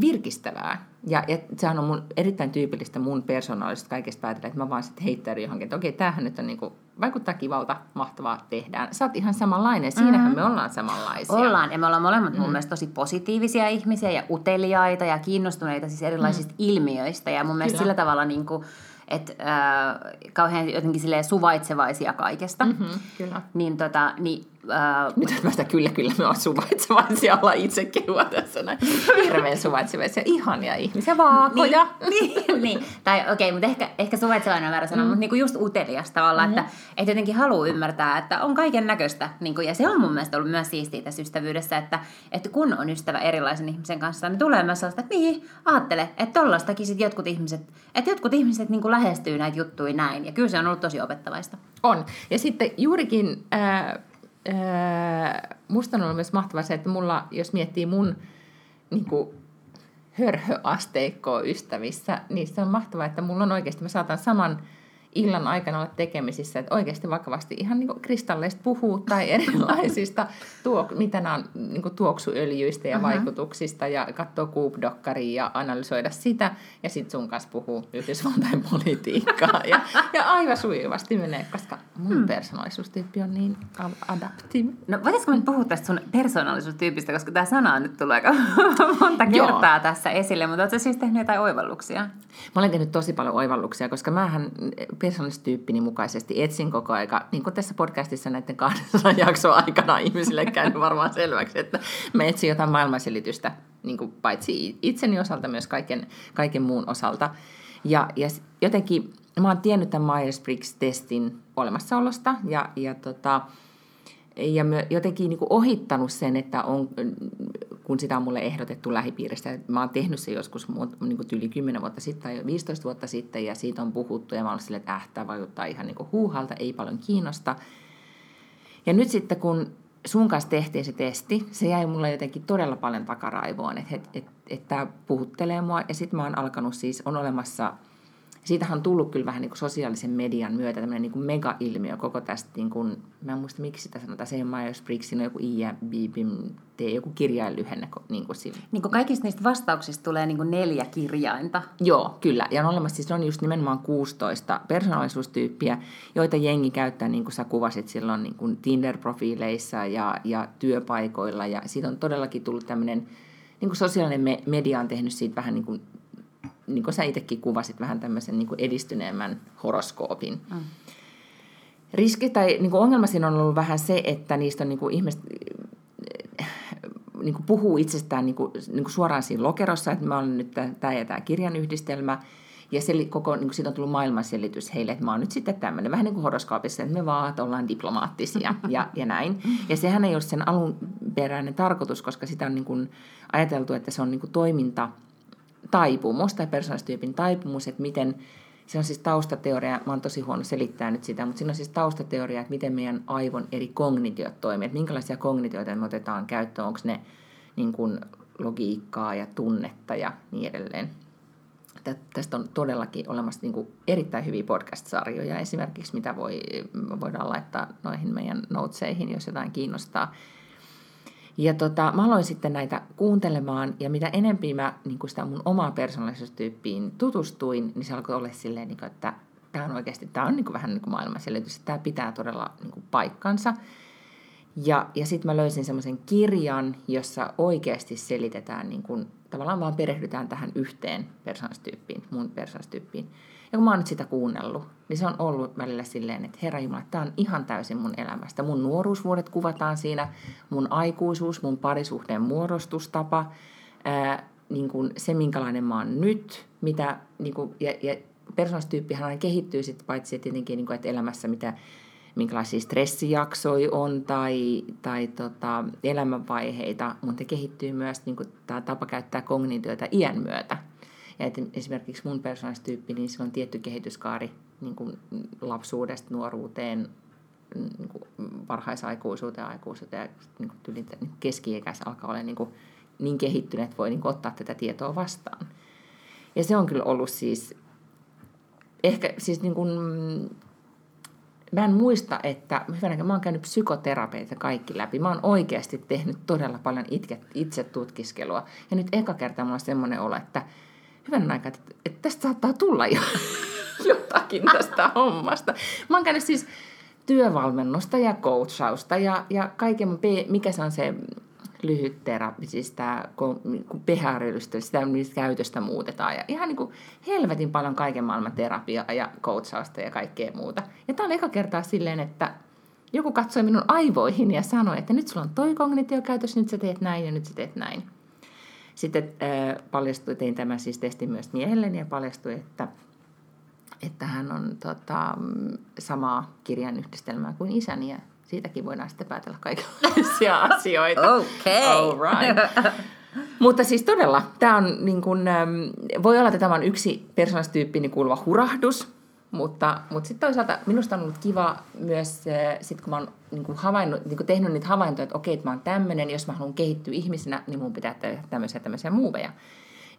virkistävää. Ja, ja sehän on mun, erittäin tyypillistä mun persoonallisesta kaikesta päätellä, että mä vaan sitten heittäydyn johonkin, että okei, tämähän nyt on niinku, vaikuttaa kivalta, mahtavaa, tehdään. Sä oot ihan samanlainen, siinähän mm-hmm. me ollaan samanlaisia. Ollaan, ja me ollaan molemmat mm. mun mielestä tosi positiivisia ihmisiä ja uteliaita ja kiinnostuneita siis erilaisista mm. ilmiöistä. Ja mun mielestä Kyllä. sillä tavalla niinku, että äh, kauhean jotenkin suvaitsevaisia kaikesta. Mm-hmm, kyllä. Niin, tota, niin Uh, Nyt mä sitä kyllä, kyllä me on suvaitsevaisia olla itse kehua tässä näin. Hirveän suvaitsevaisia, ihania ihmisiä, vaakoja. Niin, niin, niin. tai okei, okay, mutta ehkä, ehkä suvaitsevainen on väärä sana, mm. mutta niinku just utelias tavallaan, mm-hmm. että, että jotenkin haluaa ymmärtää, että on kaiken näköistä. Niinku, ja se on mun mielestä ollut myös siistiä tässä ystävyydessä, että, että kun on ystävä erilaisen ihmisen kanssa, niin tulee myös sellaista, että niin, ajattele, että tollastakin sit jotkut ihmiset, että jotkut ihmiset niinku lähestyy näitä juttuja näin. Ja kyllä se on ollut tosi opettavaista. On. Ja sitten juurikin... Äh, Öö, musta on ollut myös mahtavaa se, että mulla, jos miettii mun niin kuin, hörhöasteikkoa ystävissä, niin se on mahtavaa, että mulla on oikeasti, mä saatan saman illan aikana olla tekemisissä, että oikeasti vakavasti ihan niin kristalleista puhuu tai [laughs] erilaisista, tuok, mitä nämä on niin tuoksuöljyistä ja uh-huh. vaikutuksista ja katsoo coop ja analysoida sitä ja sitten sun kanssa puhuu Yhdysvaltain [laughs] politiikkaa ja, ja aivan sujuvasti menee, koska mun hmm. persoonallisuustyyppi on niin adaptive. No voitaisiko me puhua tästä sun persoonallisuustyypistä, koska tämä sana on nyt tullut aika [laughs] monta kertaa Joo. tässä esille, mutta oletko siis tehnyt jotain oivalluksia? Mä olen tehnyt tosi paljon oivalluksia, koska mähän persoonallistyyppini mukaisesti etsin koko aika, niin kuin tässä podcastissa näiden 200 [laughs] jaksoa aikana ihmisille käynyt varmaan selväksi, että mä etsin jotain maailmanselitystä, niin kuin paitsi itseni osalta, myös kaiken, kaiken muun osalta. Ja, ja jotenkin mä oon tiennyt tämän Myers-Briggs-testin olemassaolosta ja, ja tota, ja jotenkin niin kuin ohittanut sen, että on, kun sitä on mulle ehdotettu lähipiiristä. Mä oon tehnyt se joskus niin kuin yli 10 vuotta sitten tai 15 vuotta sitten ja siitä on puhuttu ja mä oon silleen, että äh, vaikuttaa ihan niin kuin huuhalta, ei paljon kiinnosta. Ja nyt sitten kun sun kanssa tehtiin se testi, se jäi mulle jotenkin todella paljon takaraivoon, että et, et, et tämä puhuttelee mua ja sitten mä oon alkanut siis, on olemassa – siitähän on tullut kyllä vähän niin kuin sosiaalisen median myötä tämmöinen niin kuin mega-ilmiö koko tästä, niin kuin, mä en muista miksi sitä sanotaan, se ei ole Myers-Briggs, on joku IBM, joku kirjainlyhenne. Niin kuin, siinä. niin kuin kaikista niistä vastauksista tulee niin kuin neljä kirjainta. Joo, kyllä. Ja on olemassa, siis on just nimenomaan 16 persoonallisuustyyppiä, joita jengi käyttää, niin kuin sä kuvasit silloin niin kuin Tinder-profiileissa ja, ja työpaikoilla. Ja siitä on todellakin tullut tämmöinen, niin kuin sosiaalinen me- media on tehnyt siitä vähän niin kuin niin kuin sä itsekin kuvasit, vähän tämmöisen niin kuin edistyneemmän horoskoopin. Mm. Riski tai niin kuin ongelma siinä on ollut vähän se, että niistä on niin kuin ihmiset niin kuin puhuu itsestään niin kuin, niin kuin suoraan siinä lokerossa, että mä olen nyt tämä ja tämä kirjan yhdistelmä, ja se koko, niin kuin siitä on tullut maailmanselitys heille, että mä oon nyt sitten tämmöinen, vähän niin kuin horoskoopissa, että me vaan että ollaan diplomaattisia ja, ja näin. Ja sehän ei ole sen alunperäinen tarkoitus, koska sitä on niin kuin ajateltu, että se on niin kuin toiminta – taipumus tai persoonallistyypin taipumus, että miten, se on siis taustateoria, mä oon tosi huono selittää nyt sitä, mutta siinä on siis taustateoria, että miten meidän aivon eri kognitiot toimii, että minkälaisia kognitioita me otetaan käyttöön, onko ne niin kuin logiikkaa ja tunnetta ja niin edelleen. tästä on todellakin olemassa niin kuin erittäin hyviä podcast-sarjoja esimerkiksi, mitä voi, voidaan laittaa noihin meidän noteseihin, jos jotain kiinnostaa. Ja tota, mä aloin sitten näitä kuuntelemaan, ja mitä enempi mä niin kuin sitä mun omaa persoonallisuustyyppiin tutustuin, niin se alkoi olla silleen, niin kuin, että tämä on oikeasti, tämä on niin kuin vähän niin kuin maailmanselitys, että tämä pitää todella niin kuin paikkansa. Ja, ja sitten mä löysin semmoisen kirjan, jossa oikeasti selitetään, niin kun, tavallaan vaan perehdytään tähän yhteen persoonastyyppiin, mun persoonastyyppiin. Ja kun mä oon nyt sitä kuunnellut, niin se on ollut välillä silleen, että herra Jumala, tämä on ihan täysin mun elämästä. Mun nuoruusvuodet kuvataan siinä, mun aikuisuus, mun parisuhteen muodostustapa, ää, niin kun se minkälainen mä oon nyt, mitä, niin kun, ja, ja persoonastyyppihän kehittyy sitten paitsi tietenkin, niin kun, että elämässä mitä minkälaisia stressijaksoja on tai, tai tota, elämänvaiheita, mutta kehittyy myös niin kuin, tämä tapa käyttää kognitioita iän myötä. Ja et esimerkiksi mun persoonallisuustyyppi, niin sillä on tietty kehityskaari niin kuin lapsuudesta nuoruuteen, niin kuin varhaisaikuisuuteen, aikuisuuteen ja niin kuin niin keski-ikäis alkaa olla niin, niin kehittynyt, että voi niin kuin, ottaa tätä tietoa vastaan. Ja se on kyllä ollut siis, ehkä siis niin kuin, mä en muista, että hyvänäkin mä oon käynyt psykoterapeita kaikki läpi. Mä oon oikeasti tehnyt todella paljon itse tutkiskelua. Ja nyt eka kerta mulla on semmoinen olo, että hyvän aikaa, että, että tästä saattaa tulla jo [laughs] jotakin tästä hommasta. Mä oon käynyt siis työvalmennusta ja coachausta ja, ja kaiken, mikä se on se lyhyt terapia, siis tämä pehääriydystä, sitä mistä käytöstä muutetaan. Ja ihan niin kuin helvetin paljon kaiken maailman terapiaa ja coachausta ja kaikkea muuta. Ja tämä on eka kertaa silleen, että joku katsoi minun aivoihin ja sanoi, että nyt sulla on toi kognitiokäytös, nyt sä teet näin ja nyt sä teet näin. Sitten äh, paljastui, tein tämän siis testin myös miehelleni ja paljastui, että, että hän on tota, samaa kirjan yhdistelmää kuin isäni ja siitäkin voidaan sitten päätellä kaikenlaisia [laughs] asioita. Okei. Okay. right. Mutta siis todella, tämä on niin kuin, voi olla, että tämä on yksi persoonallisuustyyppiin kuuluva hurahdus, mutta, mutta sitten toisaalta minusta on ollut kiva myös, sit kun mä oon niin kuin havainnut, niin kuin tehnyt niitä havaintoja, että okei, että mä oon tämmöinen, jos mä haluan kehittyä ihmisenä, niin mun pitää tehdä tämmöisiä tämmöisiä muuveja.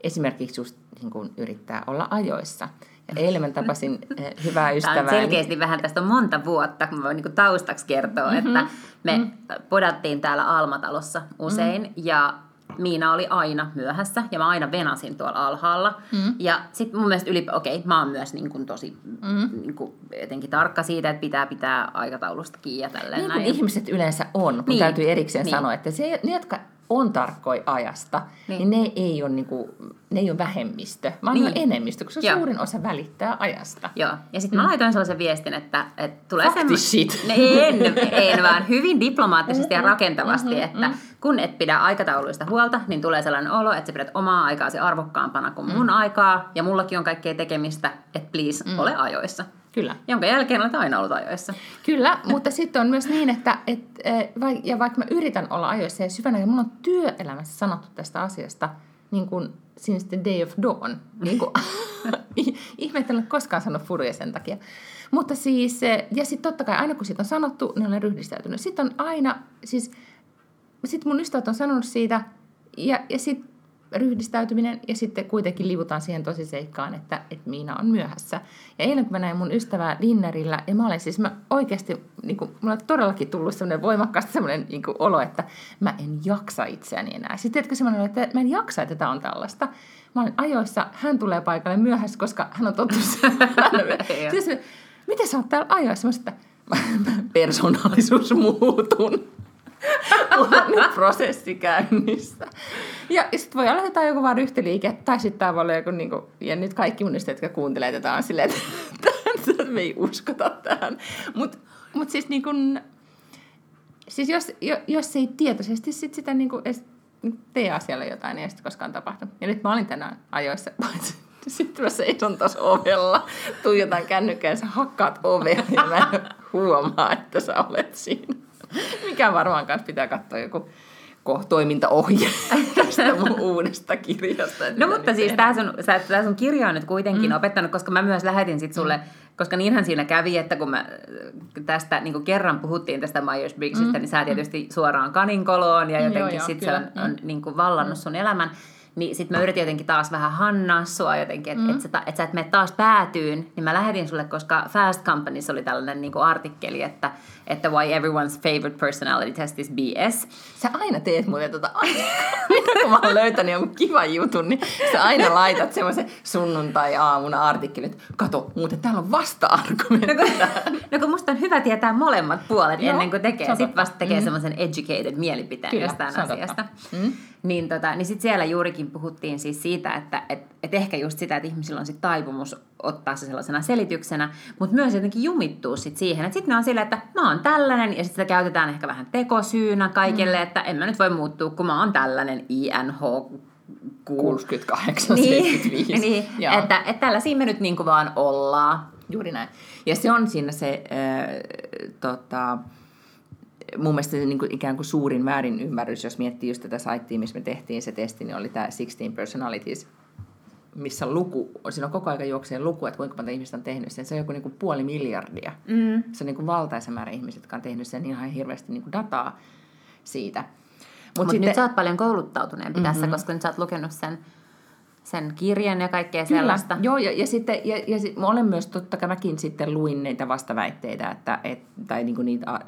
Esimerkiksi just niin kuin yrittää olla ajoissa. Ja eilen mä tapasin eh, hyvää ystävää. Tämä on selkeästi vähän tästä monta vuotta, kun mä voin niin taustaksi kertoa, mm-hmm. että me mm-hmm. podattiin täällä Almatalossa usein mm-hmm. ja Miina oli aina myöhässä ja mä aina venasin tuolla alhaalla. Mm. Ja sitten mun mielestä yli, okei, okay, mä oon myös niin kuin tosi mm. niin kuin jotenkin tarkka siitä, että pitää pitää aikataulusta kiinni ja tälleen niin näin. ihmiset yleensä on, kun niin. täytyy erikseen niin. sanoa, että se, ne, jotka on tarkkoja ajasta, niin, niin ne, ei ole niinku, ne ei ole vähemmistö, vaan niin. ne on enemmistö, koska Joo. suurin osa välittää ajasta. Joo, ja sitten mm. mä laitoin sellaisen viestin, että, että tulee semmo... shit. En, en, vaan hyvin diplomaattisesti ja rakentavasti, mm-hmm, että mm-hmm. kun et pidä aikatauluista huolta, niin tulee sellainen olo, että sä pidät omaa aikaasi arvokkaampana kuin mun mm. aikaa, ja mullakin on kaikkea tekemistä, että please, mm. ole ajoissa. Kyllä. Jonka jälkeen olet aina ollut ajoissa. Kyllä, mutta sitten on myös niin, että et, e, ja vaikka mä yritän olla ajoissa ja syvänä, ja mulla on työelämässä sanottu tästä asiasta niin kuin since the day of dawn. Niin kuin, [laughs] [laughs] ihmettelen, koskaan sanonut furuja sen takia. Mutta siis, e, ja sitten totta kai aina kun siitä on sanottu, niin olen ryhdistäytynyt. Sitten on aina, siis, sitten mun ystävät on sanonut siitä, ja, ja sitten ryhdistäytyminen ja sitten kuitenkin livutaan siihen seikkaan, että, että Miina on myöhässä. Ja eilen kun mä näin mun ystävää dinnerillä, ja mä olen siis, mä oikeasti, niin kuin, mulla on todellakin tullut semmoinen voimakkaasti semmoinen niin kuin, olo, että mä en jaksa itseäni enää. Sitten tiedätkö semmoinen, että mä en jaksa, että tämä on tällaista. Mä olen ajoissa, hän tulee paikalle myöhässä, koska hän on tottunut [laughs] siis, miten sä oot täällä ajoissa? Mä että persoonallisuus muutun prosessi käynnissä. Ja sitten voi olla jotain joku vaan ryhtiliike, tai sitten tämä voi olla joku, niin kuin, ja nyt kaikki mun ystävät, jotka kuuntelee tätä, on silleen, että [laughs] me ei uskota tähän. Mutta mut siis niin kuin, siis jos, jos ei tietoisesti sit sitä niin kuin tee asialle jotain, niin ei sitten koskaan tapahdu. Ja nyt mä olin tänään ajoissa, paitsi [laughs] sitten mä seison tuossa ovella, tuijotan kännykkään, sä hakkaat ovea ja mä en huomaa, että sä olet siinä. Mikä varmaan kanssa pitää katsoa joku toimintaohje [laughs] tästä mun uudesta kirjasta. No mutta siis tämä sun, sun kirja on nyt kuitenkin mm. opettanut, koska mä myös lähetin sit sulle, mm. koska niinhän siinä kävi, että kun mä tästä niin kuin kerran puhuttiin tästä Myers-Briggsistä, mm. niin sä tietysti suoraan kaninkoloon ja jotenkin sitten se on, on niin kuin vallannut mm. sun elämän Niin sit mä yritin jotenkin taas vähän hannaa sua jotenkin, että mm. et sä, et sä et mene taas päätyyn. Niin mä lähetin sulle, koska Fast Companies oli tällainen niin artikkeli, että, että why everyone's favorite personality test is BS. Sä aina teet muuten tota [laughs] Mitä kun mä oon löytänyt jonkun kivan jutun, niin sä aina laitat semmoisen sunnuntai-aamuna artikkelit. Kato, muuten täällä on vasta-argumentti. No, no kun musta on hyvä tietää molemmat puolet Joo, ennen kuin tekee. Sitten vasta tekee Mm. semmoisen educated mielipiteen Kyllä, jostain asiasta. Mm. Niin, tota, niin sitten siellä juurikin puhuttiin siis siitä, että et, et ehkä just sitä, että ihmisillä on sit taipumus ottaa se sellaisena selityksenä, mutta myös jotenkin jumittuu sit siihen, että sitten ne on silleen, että mä oon tällainen, ja sitten sitä käytetään ehkä vähän tekosyynä kaikille, mm. että en mä nyt voi muuttua, kun mä oon tällainen INH 68, niin, 75. [laughs] niin että, että tällaisia me nyt niinku vaan ollaan. Juuri näin. Ja se on siinä se, äh, tota, mun mielestä se niin kuin ikään kuin suurin väärin ymmärrys, jos miettii just tätä saittia, missä me tehtiin se testi, niin oli tämä 16 personalities, missä on luku, siinä on koko ajan juokseen luku, että kuinka monta ihmistä on tehnyt sen. Se on joku niin kuin puoli miljardia. Mm. Se on niin kuin valtaisa määrä ihmisiä, jotka on tehnyt sen ihan hirveästi niin kuin dataa siitä. Mutta Mutta sitten, nyt sä oot paljon kouluttautuneempi mm-hmm. tässä, koska nyt sä oot lukenut sen, sen kirjan ja kaikkea Kyllä, sellaista. joo, ja, ja, sitten, ja, ja sit, mä olen myös, totta kai mäkin sitten luin niitä vastaväitteitä, että, et, tai niinku niitä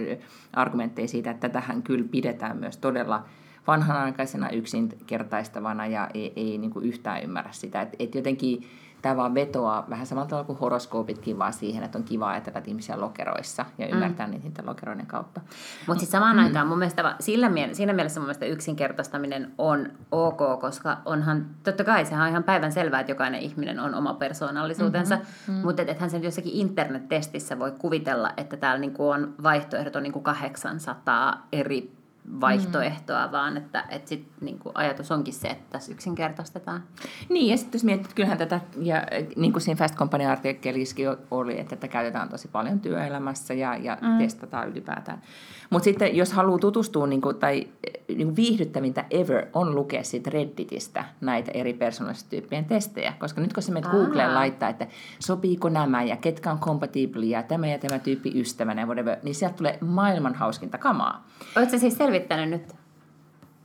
argumentteja siitä, että tähän kyllä pidetään myös todella vanhanaikaisena yksinkertaistavana ja ei, ei niinku yhtään ymmärrä sitä. Että et jotenkin tämä vaan vetoaa vähän samalla tavalla kuin horoskoopitkin vaan siihen, että on kiva ajatella että ihmisiä lokeroissa ja ymmärtää mm. niitä, lokeroiden kautta. Mutta sitten samaan mm. aikaan mun mielestä, sillä miele- siinä mielessä mun mielestä yksinkertaistaminen on ok, koska onhan, totta kai sehän on ihan päivän selvää, että jokainen ihminen on oma persoonallisuutensa, mm-hmm. mutta et, ethän sen jossakin internet-testissä voi kuvitella, että täällä niinku on vaihtoehdot on niinku 800 eri vaihtoehtoa, mm. vaan että et sit niinku ajatus onkin se, että tässä yksinkertaistetaan. Niin, ja sitten jos mietit, että kyllähän tätä, ja niin kuin siinä Fast Company artikkelissakin oli, että tätä käytetään tosi paljon työelämässä ja, ja mm. testataan ylipäätään. Mutta sitten jos haluaa tutustua, niin kuin, tai niin kuin viihdyttävintä ever on lukea siitä Redditistä näitä eri persoonallisuustyyppien testejä, koska nyt kun se menet. Googleen laittaa, että sopiiko nämä ja ketkä on compatible ja tämä ja tämä tyyppi ystävänä ja whatever, niin sieltä tulee maailman hauskinta kamaa. Oletko siis selvittänyt nyt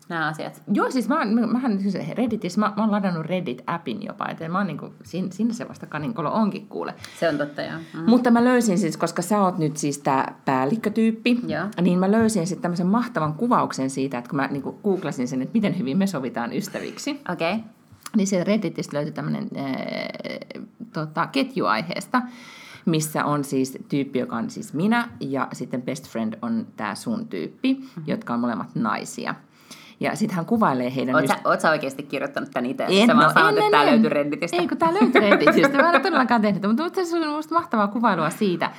nämä asiat? Joo, siis mä, mä, mähän siis Redditissä, mä, mä oon ladannut Reddit-appin jopa, että mä oon niinku, siinä, siinä se vasta kaninkolo onkin kuule. Se on totta, joo. Mm. Mutta mä löysin siis, koska sä oot nyt siis tää päällikkötyyppi, Joo. niin mä löysin sitten tämmöisen mahtavan kuvauksen siitä, että kun mä niinku googlasin sen, että miten hyvin me sovitaan ystäviksi, Okei. Okay. niin sieltä Redditistä löytyi tämmöinen äh, tota, ketjuaiheesta, missä on siis tyyppi, joka on siis minä, ja sitten best friend on tämä sun tyyppi, mm-hmm. jotka on molemmat naisia. Ja sitten hän kuvailee heidän... Oot, yst- sä, oot sä oikeasti kirjoittanut tän itse? en, Sä vaan no, sanot, en, että en, tää en. löytyy Redditistä. Ei, kun tää löytyy [laughs] Redditistä. Mä en ole todellakaan tehnyt, mutta se on musta mahtavaa kuvailua siitä,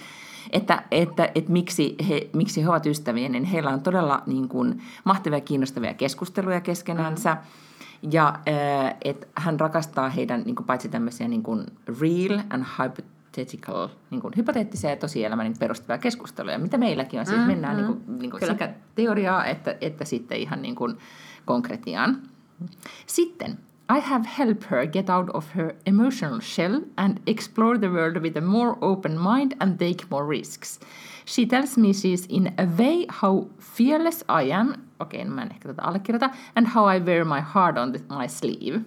että, että, että miksi, he, miksi he ovat ystäviä, niin heillä on todella niin kuin, mahtavia ja kiinnostavia keskusteluja keskenänsä. Mm. Ja äh, että hän rakastaa heidän niin kuin, paitsi tämmöisiä niin kuin real and hypothetical, niin kuin, hypoteettisia ja tosielämän niin perustavia keskusteluja, mitä meilläkin on. Siis Mm, mennään mm. niin kuin, niin kuin Kyllä. sekä teoriaa että, että sitten ihan niin kuin konkretiaan. Sitten, I have helped her get out of her emotional shell and explore the world with a more open mind and take more risks. She tells me she's in a way how fearless I am, okei, okay, no mä en ehkä tätä allekirjoita, and how I wear my heart on the, my sleeve.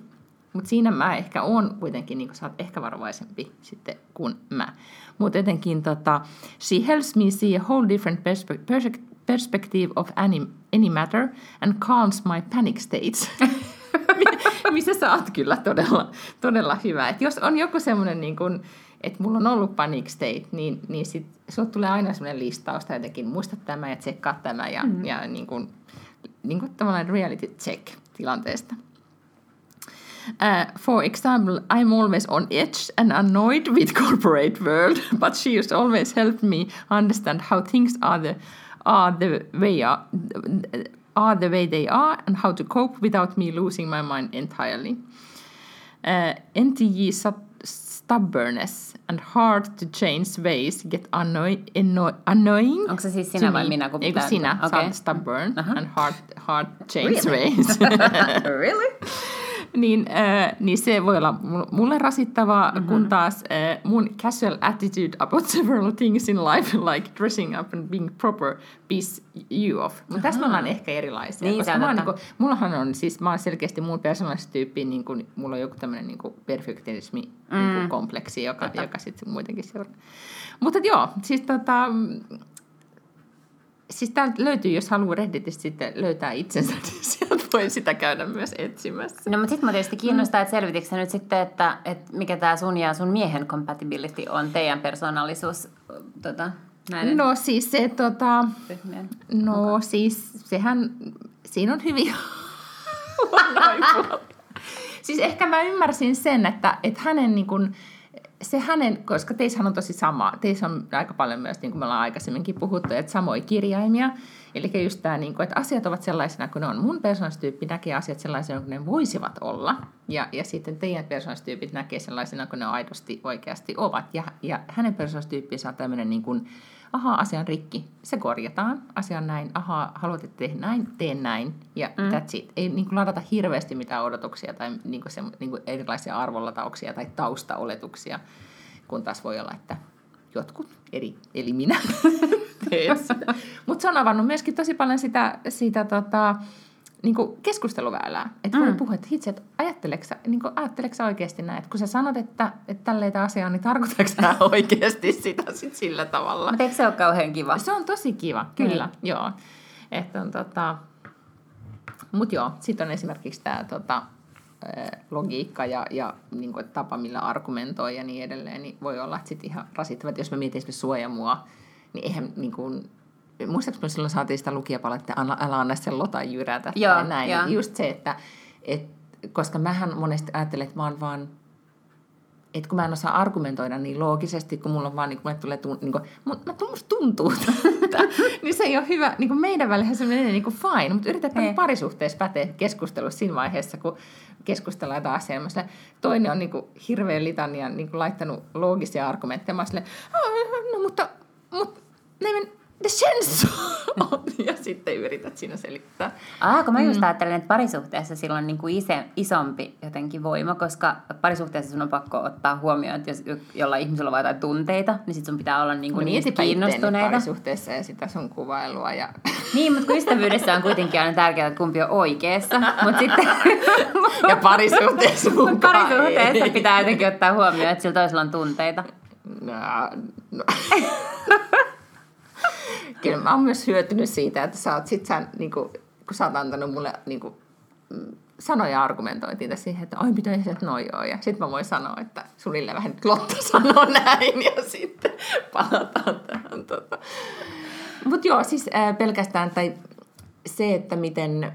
Mutta siinä mä ehkä oon kuitenkin, niin sä oot ehkä varovaisempi sitten kuin mä. Mutta jotenkin tota, she helps me see a whole different perspe- perspective of any, any matter and calms my panic states. [laughs] Missä sä oot kyllä todella, todella hyvä. Et jos on joku semmoinen, niin kun, että mulla on ollut panic state, niin, niin sit sulla tulee aina semmoinen listaus tai jotenkin muista tämä ja tsekkaa tämä ja, mm. ja niin kun, niin kun tavallaan reality check tilanteesta. Uh, for example, I'm always on edge and annoyed [laughs] with corporate world, but she has always helped me understand how things are the are the way are, are the way they are and how to cope without me losing my mind entirely. Uh, NTG sub- stubbornness and hard to change ways get annoy, anno, annoying. Onko se siis sinä vai minä, kun pitää- sinä, oot stubborn and hard, hard change [laughs] Really? ways. [laughs] really? Niin, äh, niin se voi olla mulle rasittavaa, mm-hmm. kun taas äh, mun casual attitude about [laughs] several things in life, like dressing up and being proper, piss you off. Mutta tässä me ollaan ehkä erilaisia. Niin, koska mä on oon, totta. niinku, mullahan on siis, mä oon selkeästi mun persoonallistyyppi, niin kuin, mulla on joku tämmöinen niin perfektionismi mm. niin kompleksi, joka, joka sitten muutenkin seuraa. Mutta joo, siis tota, Siis täältä löytyy, jos haluaa Redditistä sitten löytää itsensä, [laughs] niin sieltä voi sitä käydä myös etsimässä. No mutta sitten mä tietysti kiinnostaa, että selvitikö sä nyt sitten, että, että mikä tämä sun ja sun miehen compatibility on, teidän persoonallisuus tota, näiden No siis se, tota, ryhmien? no siis sehän, siinä on hyvin. [laughs] Siis ehkä mä ymmärsin sen, että, että hänen niin kuin, se hänen, koska teissähän on tosi sama, teissä on aika paljon myös, niin kuin me ollaan aikaisemminkin puhuttu, että samoja kirjaimia. Eli just tämä, niin kuin, että asiat ovat sellaisena kuin ne on. Mun persoonallisuustyyppi näkee asiat sellaisena kuin ne voisivat olla. Ja, ja sitten teidän persoonallisuustyypit näkee sellaisena kuin ne aidosti oikeasti ovat. Ja, ja hänen persoonallisuustyyppinsä on tämmöinen niin kuin, ahaa, asia on rikki, se korjataan, asia on näin, ahaa, haluat, että tehdä näin, teen näin, ja mm. that's it. Ei niin kuin ladata hirveästi mitään odotuksia tai niin kuin se, niin kuin erilaisia arvolatauksia tai taustaoletuksia, kun taas voi olla, että jotkut eri, eli minä [laughs] sitä. [laughs] Mutta se on avannut myöskin tosi paljon sitä, sitä tota, niin kuin keskusteluväylää. Että voi Mm. puhua, että hitsi, että ajatteleksä, sä, niin kuin, ajatteleksä sä oikeasti näin? Että kun sä sanot, että, että tälleitä asiaa, niin tarkoitatko sä [laughs] oikeasti sitä sit sillä tavalla? Mutta eikö se ole kauhean kiva? Se on tosi kiva, kyllä, Niin. joo. Että on tota... Mut joo, sitten on esimerkiksi tämä tota, ää, logiikka ja, ja niin kuin, tapa, millä argumentoi ja niin edelleen, niin voi olla, että sit ihan rasittavat. Jos mä mietin esimerkiksi suojamua, niin eihän niin kuin, muistaakseni silloin saatiin sitä lukijapalautta, että anna, älä anna sen lotan jyrätä Joo, tai näin. joo. Niin Just se, että et, koska mähän monesti ajattelen, että mä oon vaan että kun mä en osaa argumentoida niin loogisesti, kun mulla on vaan, niin kun mulle tulee, tun, niin kuin, musta tuntuu tältä, [laughs] niin se ei ole hyvä, niin kuin meidän välillä se menee niin kuin fine, mutta yritetään Ei. parisuhteessa päteä keskustelussa siinä vaiheessa, kun keskustellaan jotain asiaa. Silleen, Toinen on niin kuin hirveän litanian niin kuin laittanut loogisia argumentteja. Mä "Ah, no mutta, mutta ne men, the sense. [laughs] Ja sitten yrität siinä selittää. Ah, kun mä just ajattelen, että parisuhteessa sillä on niin kuin ise, isompi jotenkin voima, koska parisuhteessa sun on pakko ottaa huomioon, että jos jo- jollain ihmisellä on jotain tunteita, niin sit sun pitää olla niin kuin niistä kiinnostuneita. parisuhteessa ja sitä sun kuvailua. Ja... [laughs] Niin, mutta kun ystävyydessä on kuitenkin aina tärkeää, että kumpi on oikeassa. [laughs] Mutta sitten ja parisuhteessa mut mukaan parisuhteessa ei. pitää jotenkin ottaa huomioon, että sillä toisella on tunteita. No, no. Kyllä mä oon myös hyötynyt siitä, että sä oot sit sä, niin kun, kun sä oot antanut mulle niin kun, mm, sanoja argumentointiin siihen, että oi mitä se nyt noi oo. Ja sitten mä voin sanoa, että suunnilleen vähän nyt Lotta [laughs] sanoo näin ja sitten palataan tähän. Tota. Mutta joo, siis äh, pelkästään tai se, että miten,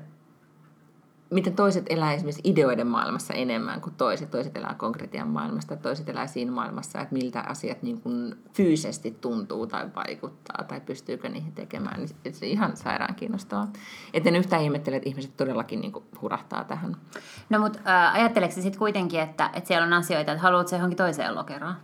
miten toiset elää esimerkiksi ideoiden maailmassa enemmän kuin toiset. Toiset elää konkretian maailmasta, toiset elää siinä maailmassa, että miltä asiat niin kuin fyysisesti tuntuu tai vaikuttaa tai pystyykö niihin tekemään. Niin se- ihan sairaan kiinnostavaa. Et en yhtään ihmettele, että ihmiset todellakin niin kuin hurahtaa tähän. No mutta äh, ajatteleeko sitten kuitenkin, että, että siellä on asioita, että haluat se johonkin toiseen lokeraan?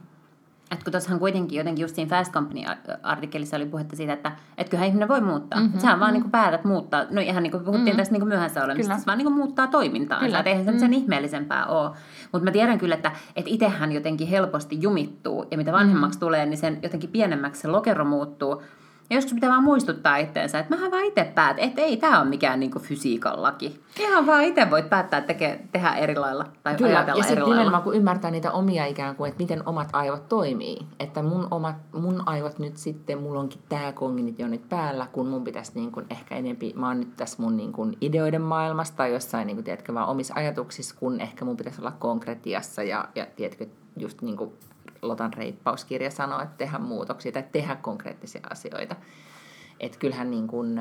Että kun tuossahan kuitenkin jotenkin just siinä Fast Company-artikkelissa oli puhetta siitä, että et kyllähän ihminen voi muuttaa. Mm-hmm. Sähän vaan niin päätät muuttaa. No ihan niin kuin puhuttiin mm-hmm. tästä niin myöhässä olemista. Se vaan niin muuttaa toimintaansa. Kyllä. Että eihän se mm. sen ihmeellisempää ole. Mutta mä tiedän kyllä, että, että itsehän jotenkin helposti jumittuu. Ja mitä vanhemmaksi mm-hmm. tulee, niin sen jotenkin pienemmäksi se lokero muuttuu. Ja joskus pitää vaan muistuttaa itteensä, että mähän vaan itse päätän, että ei tämä ole mikään niinku fysiikan laki. Ihan vaan itse voit päättää teke, tehdä eri lailla tai Kyllä, ajatella ja sitten lailla. nimenomaan kun ymmärtää niitä omia ikään kuin, että miten omat aivot toimii. Että mun, omat, mun aivot nyt sitten, mulla onkin tämä kognitio nyt päällä, kun mun pitäisi niin kuin ehkä enempi, mä oon nyt tässä mun niin kuin ideoiden maailmassa tai jossain, niin kuin, tiedätkö, vaan omissa ajatuksissa, kun ehkä mun pitäisi olla konkretiassa ja, ja tiedätkö, just niin kuin Lotan reippauskirja sanoo, että tehdä muutoksia tai tehdä konkreettisia asioita. Että kyllähän niin kuin,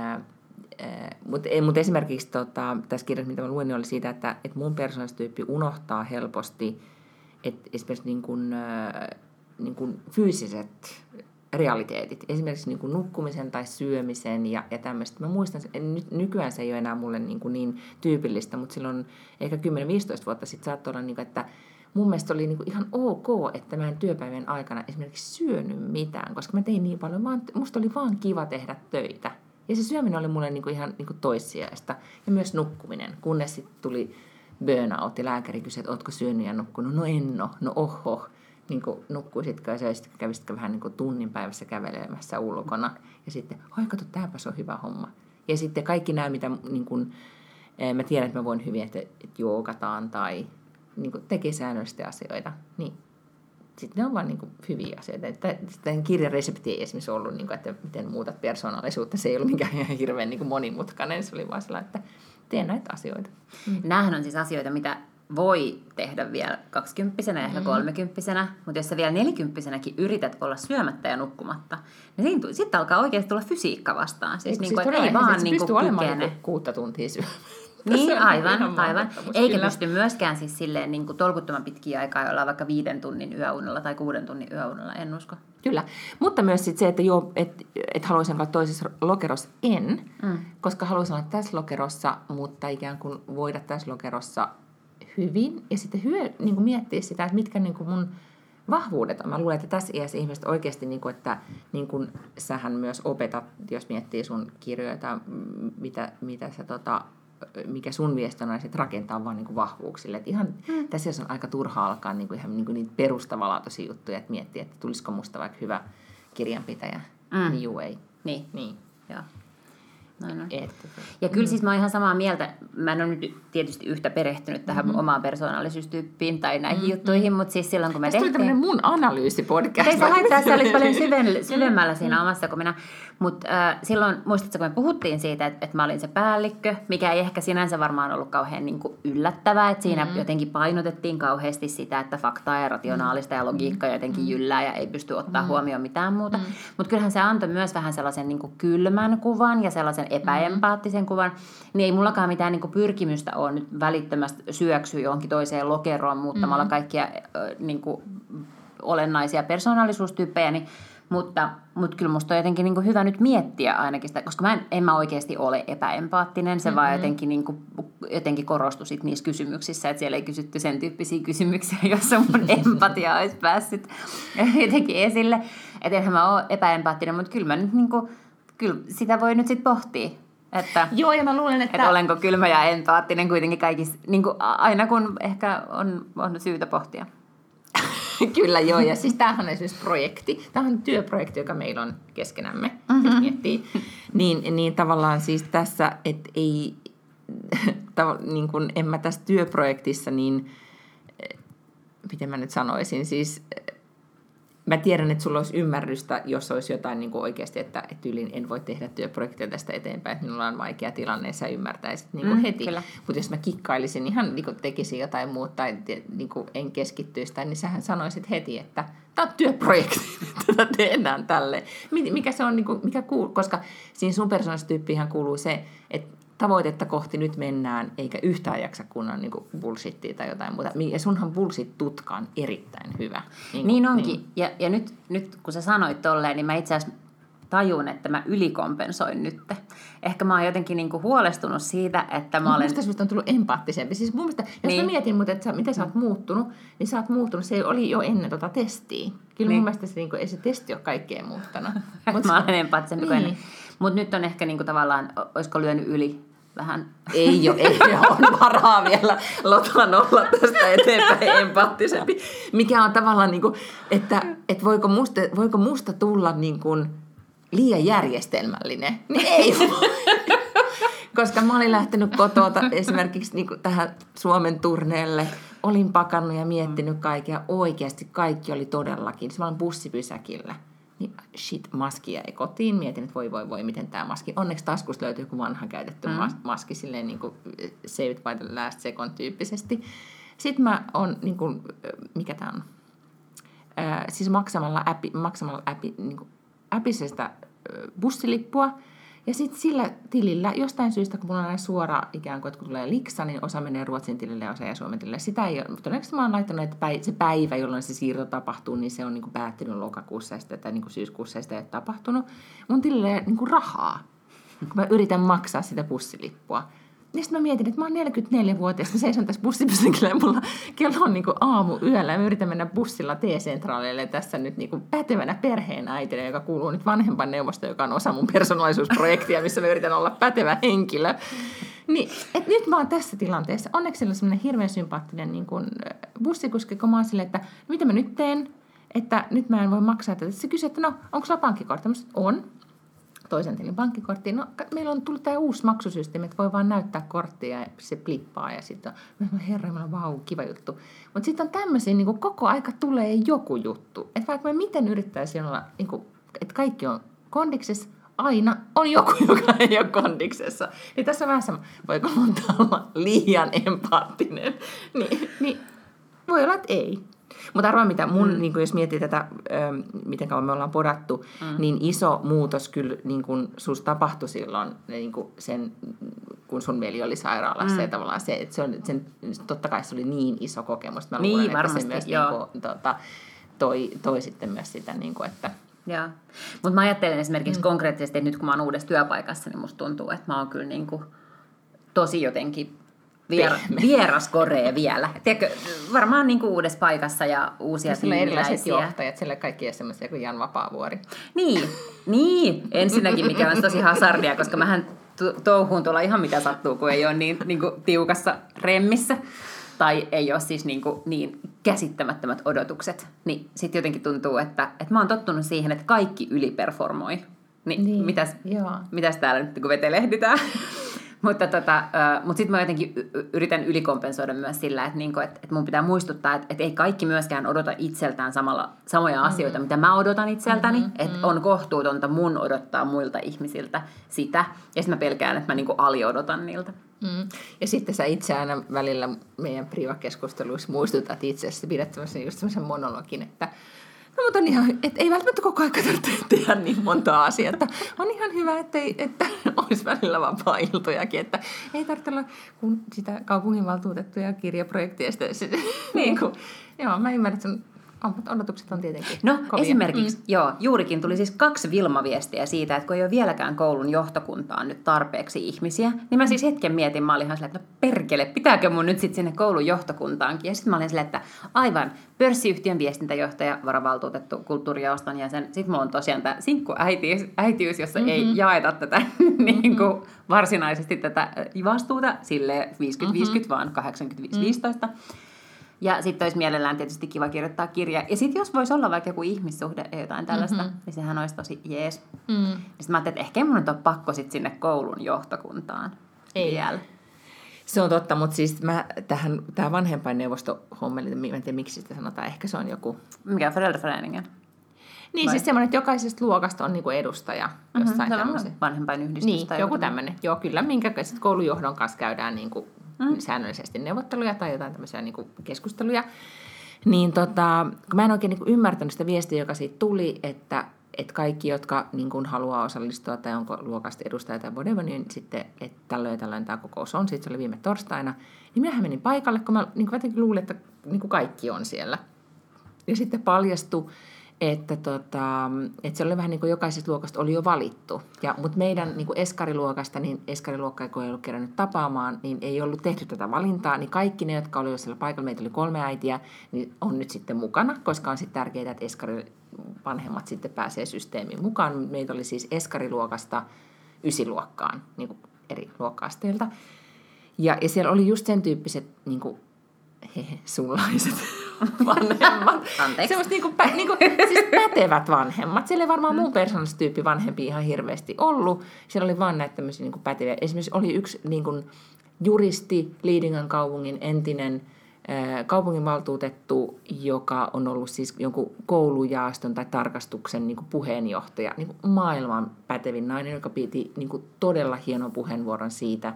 mutta mut esimerkiksi tota, tässä kirjassa, mitä mä luin, niin oli siitä, että et mun persoonallisuustyyppi unohtaa helposti, että esimerkiksi niin kuin, äh, niin kuin fyysiset realiteetit, esimerkiksi niin kuin nukkumisen tai syömisen ja, ja tämmöistä. Mä muistan, nyt, nykyään se ei ole enää mulle niin, kuin niin tyypillistä, mutta silloin ehkä 10-15 vuotta sitten saattoi olla, niin kuin, että mun mielestä oli niin kuin ihan ok, että mä en työpäivän aikana esimerkiksi syönyt mitään, koska mä tein niin paljon, vaan, musta oli vaan kiva tehdä töitä. Ja se syöminen oli mulle niin kuin ihan niin kuin toissijaista. Ja myös nukkuminen, kunnes sitten tuli burnout, ja lääkäri kysyi, että ootko syönyt ja nukkunut, no en ole, no oho, niin kuin nukkuisitko ja söisitkö, kävisitkö vähän niin tunnin päivässä kävelemässä ulkona, ja sitten, oi kato, tämäpäs on hyvä homma. Ja sitten kaikki nämä, mitä niin kuin, eh, mä tiedän, että mä voin hyvin, että, että joogataan tai niin kuin tekee säännöllisesti asioita, niin sitten ne on vaan niin kuin hyviä asioita. Että tämän kirjan resepti ei esimerkiksi ollut, niin kuin, että miten muutat persoonallisuutta. Se ei ollut mikään ihan hirveän niin kuin monimutkainen. Se oli vaan sellainen, että tee näitä asioita. Mm. Nämähän on siis asioita, mitä voi tehdä vielä kaksikymppisenä ja ehkä mm. kolmekymppisenä, mutta jos sä vielä nelikymppisenäkin yrität olla syömättä ja nukkumatta, niin sitten alkaa oikeasti tulla fysiikka vastaan. Siis, niin kuin, siis ei vaan niin kuin kykene. Niin kuutta tuntia syömättä. Niin, aivan, aivan. Eikä kyllä. pysty myöskään siis silleen niin kuin tolkuttoman pitkiä aikaa, jolla vaikka viiden tunnin yöunella tai kuuden tunnin yöunella, en usko. Kyllä, mutta myös sit se, että joo, et, et haluaisin olla toisessa lokerossa, en, mm. koska haluaisin olla tässä lokerossa, mutta ikään kuin voida tässä lokerossa hyvin ja sitten hyö, niin kuin miettiä sitä, että mitkä niin kuin mun vahvuudet on. Mä luulen, että tässä iässä ihmiset oikeasti, niin kuin, että niin kuin sähän myös opetat, jos miettii sun kirjoita, mitä, mitä sä tota, mikä sun viesti on, että rakentaa vaan niin vahvuuksille. Et ihan mm. tässä on aika turha alkaa niin kuin ihan niin kuin niitä perustavanlaatuisia juttuja, että miettiä, että tulisiko musta vaikka hyvä kirjanpitäjä. Mm. Niin juu ei. Niin. niin. Joo. Noin on. Että, ja kyllä siis mä oon ihan samaa mieltä. Mä en ole nyt tietysti yhtä perehtynyt tähän mm-hmm. omaan persoonallisuustyyppiin tai näihin mm-hmm. juttuihin, mutta siis silloin kun me Tästä tehtiin... tuli mun analyysipodcast. Ei se [laughs] haittaa, se oli paljon syvemmällä siinä mm-hmm. omassa, kun minä... Mutta äh, silloin, muistatko, kun me puhuttiin siitä, että, että mä olin se päällikkö, mikä ei ehkä sinänsä varmaan ollut kauhean niin kuin yllättävää, että siinä mm-hmm. jotenkin painotettiin kauheasti sitä, että faktaa ja rationaalista ja logiikkaa mm-hmm. jotenkin jyllää ja ei pysty ottaa mm-hmm. huomioon mitään muuta. Mm-hmm. Mutta kyllähän se antoi myös vähän sellaisen niin kuin kylmän kuvan ja sellaisen epäempaattisen kuvan, niin ei mullakaan mitään niin kuin pyrkimystä ole nyt välittömästi syöksyä johonkin toiseen lokeroon muuttamalla mm-hmm. kaikkia niin kuin, olennaisia persoonallisuustyyppejä, niin mutta, mutta kyllä musta on jotenkin niin hyvä nyt miettiä ainakin sitä, koska mä en, en mä oikeasti ole epäempaattinen, se mm-hmm. vaan jotenkin, niin kuin, jotenkin korostui sit niissä kysymyksissä, että siellä ei kysytty sen tyyppisiä kysymyksiä, [laughs] joissa mun empatia olisi päässyt [laughs] jotenkin esille. Että enhän mä ole epäempaattinen, mutta kyllä mä nyt niin kuin, kyllä sitä voi nyt sitten pohtia. Että, Joo, ja mä luulen, että... että olenko kylmä ja empaattinen kuitenkin kaikissa, niin kuin aina kun ehkä on, on syytä pohtia. [laughs] Kyllä joo, ja siis tämähän on esimerkiksi projekti, tämähän on työprojekti, joka meillä on keskenämme, mm-hmm. jos miettii. Niin, niin tavallaan siis tässä, että ei, [laughs] tav- niin kun en mä tässä työprojektissa, niin miten mä nyt sanoisin, siis mä tiedän, että sulla olisi ymmärrystä, jos olisi jotain niin kuin oikeasti, että, yli en voi tehdä työprojektia tästä eteenpäin, että minulla on vaikea tilanne ja sä ymmärtäisit niin kuin mm, heti. Mutta jos mä kikkailisin ihan niin kuin tekisin jotain muuta tai niin kuin en keskittyisi tai niin sähän sanoisit heti, että tämä on työprojekti, [laughs] tätä tehdään tälle. Mikä se on, niin kuin, mikä kuuluu, koska siinä sun persoonallisuustyyppiin kuuluu se, että tavoitetta kohti nyt mennään, eikä yhtään jaksa kunnon niin bullshittia tai jotain muuta. Ja sunhan bullshit-tutka on erittäin hyvä. Niin, niin onkin. Niin. Ja, ja nyt, nyt kun sä sanoit tolleen, niin mä itse asiassa tajun, että mä ylikompensoin nyt. Ehkä mä oon jotenkin niinku huolestunut siitä, että mä olen... Musta on tullut empaattisempi. Siis mun mielestä, jos niin. mä mietin, mutta että sä, miten sä oot muuttunut, niin sä oot muuttunut. Se oli jo ennen tota testiä. Kyllä niin. mun mielestä se, niinku, ei se testi ole kaikkea muuttanut. [laughs] Mut, mä olen empaattisempi niin. kuin ennen. Mutta nyt on ehkä niinku tavallaan, olisiko lyönyt yli vähän... Ei ole, ei ole varaa vielä lotan olla tästä eteenpäin empaattisempi. Mikä on tavallaan niin kuin, että, että voiko, musta, voiko musta tulla niin kuin liian järjestelmällinen? Niin ei Koska mä olin lähtenyt kotoa esimerkiksi niin kuin tähän Suomen turneelle. Olin pakannut ja miettinyt kaikkea. Oikeasti kaikki oli todellakin. Mä olin bussipysäkillä niin shit, maski jäi kotiin. Mietin, että voi voi voi, miten tämä maski. Onneksi taskusta löytyy joku vanha käytetty mm. maski, silleen niin kuin saved by the last second tyyppisesti. Sitten mä on, niin kuin, mikä tämä on, äh, siis maksamalla, appi, maksamalla appi, niin kuin, appisesta bussilippua, ja sitten sillä tilillä, jostain syystä, kun mulla on suora ikään kuin, että kun tulee liksa, niin osa menee Ruotsin tilille ja osa jää Suomen tilille. Sitä ei ole, mutta todennäköisesti mä oon laittanut, että se päivä, jolloin se siirto tapahtuu, niin se on niin kuin päättynyt lokakuussa ja sitä, tai niin kuin syyskuussa ja sitä ei ole tapahtunut. Mun tilille niin kuin rahaa, kun mä yritän maksaa sitä bussilippua. Niin sitten mä mietin, että mä oon 44-vuotias, mä seison tässä bussipysäkillä mulla kello on niinku aamu yöllä ja mä yritän mennä bussilla T-sentraalille tässä nyt niinku pätevänä perheenäitinä, joka kuuluu nyt vanhempan neuvosto, joka on osa mun persoonallisuusprojektia, missä mä yritän olla pätevä henkilö. Niin, et nyt mä oon tässä tilanteessa. Onneksi on semmoinen hirveän sympaattinen niin kun, bussikuski, kun mä oon silleen, että no mitä mä nyt teen? Että nyt mä en voi maksaa tätä. Se kysyy, että no, onko sulla pankkikortti? On. Toisen tilin pankkikorttiin. No, meillä on tullut tämä uusi maksusysteemi, että voi vaan näyttää korttia ja se plippaa. Ja sitten on, herra, meillä on vau, kiva juttu. Mutta sitten on tämmöisiä, niin koko aika tulee joku juttu. Että vaikka mä miten yrittäisin olla, niin kuin, että kaikki on kondiksessa, aina on joku, [laughs] joka ei ole kondiksessa. Niin tässä on vähän sama, voiko olla liian empaattinen. [laughs] Niin, niin voi olla, että ei. Mutta arvaa mitä, mun, mm. niin jos miettii tätä, miten kauan me ollaan podattu, mm. niin iso muutos kyllä niin kuin sus tapahtui silloin niin kuin sen, kun sun veli oli sairaalassa. Mm. Ja tavallaan se, että se on, sen, totta kai se oli niin iso kokemus. Mä niin, luulen, varmasti, että se myös Niin kuin, tota, toi, toi sitten myös sitä, niin kuin, että Joo. Mutta mä ajattelen esimerkiksi mm. konkreettisesti, että nyt kun mä oon uudessa työpaikassa, niin musta tuntuu, että mä oon kyllä niin kuin tosi jotenkin vier, vieras koree vielä. Tiedätkö, varmaan niin kuin uudessa paikassa ja uusia Sillä erilaiset johtajat, sille kaikki ei semmoisia kuin Jan Vapaavuori. Niin, niin. Ensinnäkin, mikä on tosi hasardia, koska mähän touhuun tuolla ihan mitä sattuu, kun ei ole niin, niin kuin tiukassa remmissä tai ei ole siis niin, kuin niin käsittämättömät odotukset, niin sitten jotenkin tuntuu, että, että mä oon tottunut siihen, että kaikki yliperformoi. Niin, niin mitäs, mitäs täällä nyt kun vetelehditään? [laughs] mutta tota, mutta sitten mä jotenkin yritän ylikompensoida myös sillä, että, niinku, että, että mun pitää muistuttaa, että, että ei kaikki myöskään odota itseltään samalla, samoja mm-hmm. asioita, mitä mä odotan itseltäni. Mm-hmm. Että mm-hmm. on kohtuutonta mun odottaa muilta ihmisiltä sitä. Ja sitten mä pelkään, että mä niinku aliodotan niiltä. Mm. Ja sitten sä itse aina välillä meidän privakeskusteluissa muistutat itse asiassa, pidät just sellaisen monologin, että No mutta on ihan, et ei välttämättä koko ajan tarvitse tehdä niin monta asiaa. Että on ihan hyvä, ettei, että olisi välillä vaan pailtojakin, että ei tarvitse olla kun sitä kaupunginvaltuutettuja kirjaprojektia. Sitten, niin. niin kuin, joo, mä ymmärrän, että odotukset on tietenkin No kovia. esimerkiksi, mm. joo, juurikin tuli siis kaksi Vilma-viestiä siitä, että kun ei ole vieläkään koulun johtokuntaan nyt tarpeeksi ihmisiä, niin mä siis hetken mietin, mä olin ihan silleen, että no perkele, pitääkö mun nyt sitten sinne koulun johtokuntaankin? Ja sitten mä olin silleen, että aivan, pörssiyhtiön viestintäjohtaja, varavaltuutettu, kulttuurijaoston jäsen, sitten mulla on tosiaan tämä sinkku äitiys, äitiys jossa mm-hmm. ei jaeta tätä mm-hmm. [laughs] niin kuin varsinaisesti tätä vastuuta sille 50-50, mm-hmm. vaan 85-15. Mm-hmm. Ja sitten olisi mielellään tietysti kiva kirjoittaa kirja. Ja sitten jos voisi olla vaikka joku ihmissuhde ja jotain tällaista, mm-hmm. niin sehän olisi tosi jees. Mm. Ja sitten mä ajattelin, että ehkä mun nyt on pakko sitten sinne koulun johtokuntaan Ei. vielä. Se on totta, mutta siis mä, tähän, tämä vanhempainneuvosto hommeli, en tiedä miksi sitä sanotaan, ehkä se on joku... Mikä on Föräldraföreningen? Niin, Vai? siis semmoinen, että jokaisesta luokasta on niinku edustaja mm-hmm, jossain tämmöisen. Vanhempainyhdistys niin, tai joku tämmöinen. Joo, kyllä, minkä sitten koulujohdon kanssa käydään niinku mm. säännöllisesti neuvotteluja tai jotain tämmöisiä niin keskusteluja. Niin tota, kun mä en oikein niin ymmärtänyt sitä viestiä, joka siitä tuli, että, että kaikki, jotka niin kuin haluaa osallistua tai onko luokasta edustaja tai whatever, niin sitten, että tällöin tällöin tämä kokous on. Sitten se oli viime torstaina. Niin minähän menin paikalle, kun mä niin kuin luulin, että niin kuin kaikki on siellä. Ja sitten paljastui, että, tota, että se oli vähän niin kuin jokaisesta luokasta oli jo valittu. Ja, mutta meidän niin kuin eskariluokasta, niin eskariluokka ei ollut kerännyt tapaamaan, niin ei ollut tehty tätä valintaa, niin kaikki ne, jotka olivat siellä paikalla, meitä oli kolme äitiä, niin on nyt sitten mukana, koska on sitten tärkeää, että eskari vanhemmat sitten pääsee systeemiin mukaan. Meitä oli siis eskariluokasta ysiluokkaan, niin kuin eri luokka-asteilta. Ja, ja siellä oli just sen tyyppiset niin kuin, [laughs] hehe, sunlaiset [laughs] vanhemmat. Anteeksi. Semmoista niinku, pä, niinku, siis pätevät vanhemmat. Siellä ei varmaan mm. mun persoonallistyyppi vanhempi ihan hirveästi ollut. Siellä oli vaan näitä tämmöisiä niinku päteviä. Esimerkiksi oli yksi niinku, juristi, Liidingän kaupungin entinen kaupunginvaltuutettu, joka on ollut siis jonkun koulujaaston tai tarkastuksen niin puheenjohtaja, niin maailman pätevin nainen, joka piti niin todella hienon puheenvuoron siitä,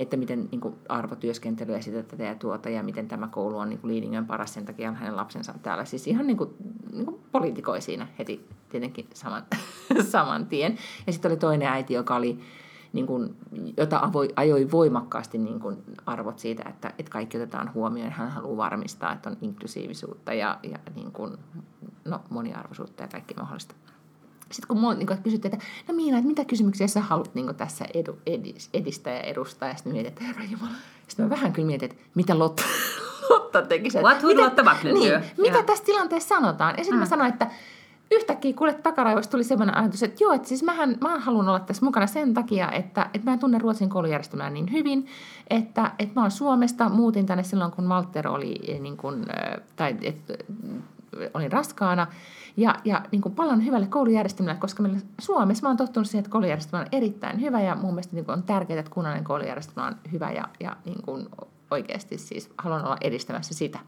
että miten niin kuin, arvotyöskentelyä sitä tätä ja tuota, ja miten tämä koulu on niin Liidingön paras, sen takia on hänen lapsensa täällä. Siis ihan niin kuin, niin kuin poliitikoi siinä heti tietenkin saman, [laughs] saman tien. Ja sitten oli toinen äiti, joka oli, niin kuin, jota avoi, ajoi voimakkaasti niin kuin arvot siitä, että, että kaikki otetaan huomioon. Hän haluaa varmistaa, että on inklusiivisuutta ja, ja niin kuin, no, moniarvoisuutta ja kaikki mahdollista. Sitten kun mulla niin kysyttiin, että no Miina, että mitä kysymyksiä sä haluat niin tässä edu, edis, edistää ja edustaa, ja sitten mietin, että herra Jumala. Sitten mä vähän kyllä mietin, että mitä Lotta, [laughs] Lotta tekisi. What would mitä, Lotta Backlund niin, Mitä tässä tilanteessa sanotaan? Ja sitten mm. mä sanoin, että yhtäkkiä kuule takaraivosta tuli semmoinen ajatus, että joo, että siis mähän, mä haluan olla tässä mukana sen takia, että, että mä tunnen Ruotsin koulujärjestelmää niin hyvin, että, että mä oon Suomesta, muutin tänne silloin, kun Walter oli eh, niin kuin, tai että olin raskaana, ja, ja niin kuin palan hyvälle koulujärjestelmälle, koska meillä Suomessa mä oon tottunut siihen, että koulujärjestelmä on erittäin hyvä, ja mun mielestä niin kuin on tärkeää, että kunnallinen koulujärjestelmä on hyvä, ja, ja niin kuin oikeasti siis haluan olla edistämässä sitä.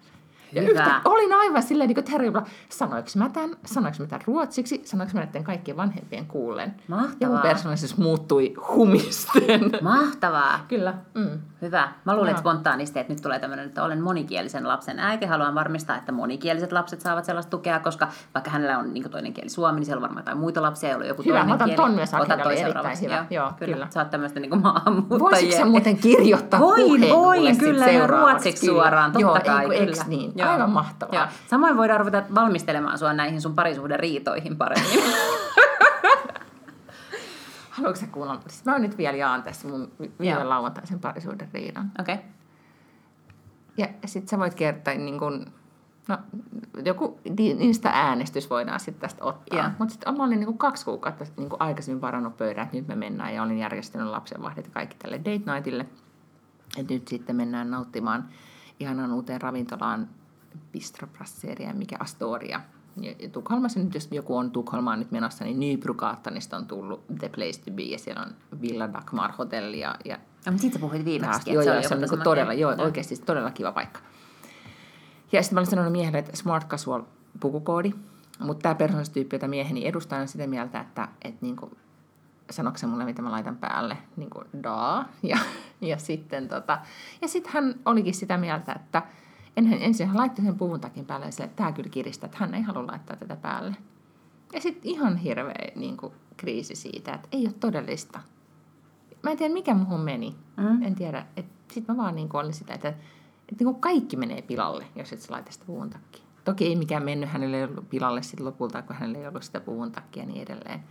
Ja Hyvä. yhtä, olin aivan silleen niin kuin terrible. Sanoinko mä tämän? Sanoinko mä tämän ruotsiksi? Sanoinko mä näiden kaikkien vanhempien kuullen? Ja mun Mahtavaa. persoonallisuus muuttui humisten. Mahtavaa. Kyllä. Mm. Hyvä. Mä luulen Joo. että spontaanisti, että nyt tulee tämmöinen, että olen monikielisen lapsen äiti. Haluan varmistaa, että monikieliset lapset saavat sellaista tukea, koska vaikka hänellä on niin toinen kieli suomi, niin siellä on varmaan jotain muita lapsia, joilla on joku Hyvä, toinen mä otan kieli. ton myös Ota agendalle, toi erittäin hyvä. Joo, kyllä. kyllä. Sä oot tämmöistä niin maahanmuuttajia. Voisitko sä muuten kirjoittaa Voin, puheen voin, kyllä, ruotsiksi Kyllä. suoraan, totta Joo, kai, kyllä. niin? Joo. Aivan mahtavaa. Joo. Samoin voidaan ruveta valmistelemaan sua näihin sun parisuhden riitoihin paremmin. [laughs] Haluatko sä kuunnella? Siis mä nyt vielä jaan tässä mun viime Joo. lauantaisen parisuuden riidan. Okei. Okay. Ja sit sä voit kertoa, niin kun, no joku niistä äänestys voidaan sitten tästä ottaa. Mutta sitten mä olin niin kaksi kuukautta niin aikaisemmin varannut pöydän, että nyt me mennään ja olin järjestänyt lapsenvahdit ja kaikki tälle date nightille. että nyt sitten mennään nauttimaan ihanan uuteen ravintolaan Bistro Brasseria, mikä Astoria. Ja, ja Tukholmassa nyt, jos joku on Tukholmaan nyt menossa, niin Nybrugaattanista on tullut The Place to Be, ja siellä on Villa Dagmar Hotelli ja, ja No, mutta siitä puhuit viimeksi. Joo, joo, se on niinku todella, joo, oikeasti todella kiva paikka. Ja sitten mä olin sanonut miehelle, että smart casual pukukoodi, mutta tämä persoonallisuustyyppi, jota mieheni edustaa, on sitä mieltä, että, että niinku, sanoiko se mulle, mitä mä laitan päälle, niin kuin daa. Ja, ja sitten tota, ja sit hän olikin sitä mieltä, että enhän, ensin hän laittoi sen puvun takin päälle ja sille, että tämä kyllä kiristää, että hän ei halua laittaa tätä päälle. Ja sitten ihan hirveä niin kuin, kriisi siitä, että ei ole todellista. Mä en tiedä, mikä muhun meni. Mm. En tiedä. Sitten mä vaan niin olin sitä, että, että niin kuin kaikki menee pilalle, jos et sä laita sitä puvun takkia. Toki ei mikään mennyt hänelle pilalle sitten lopulta, kun hänelle ei ollut sitä puvun takkia ja niin edelleen.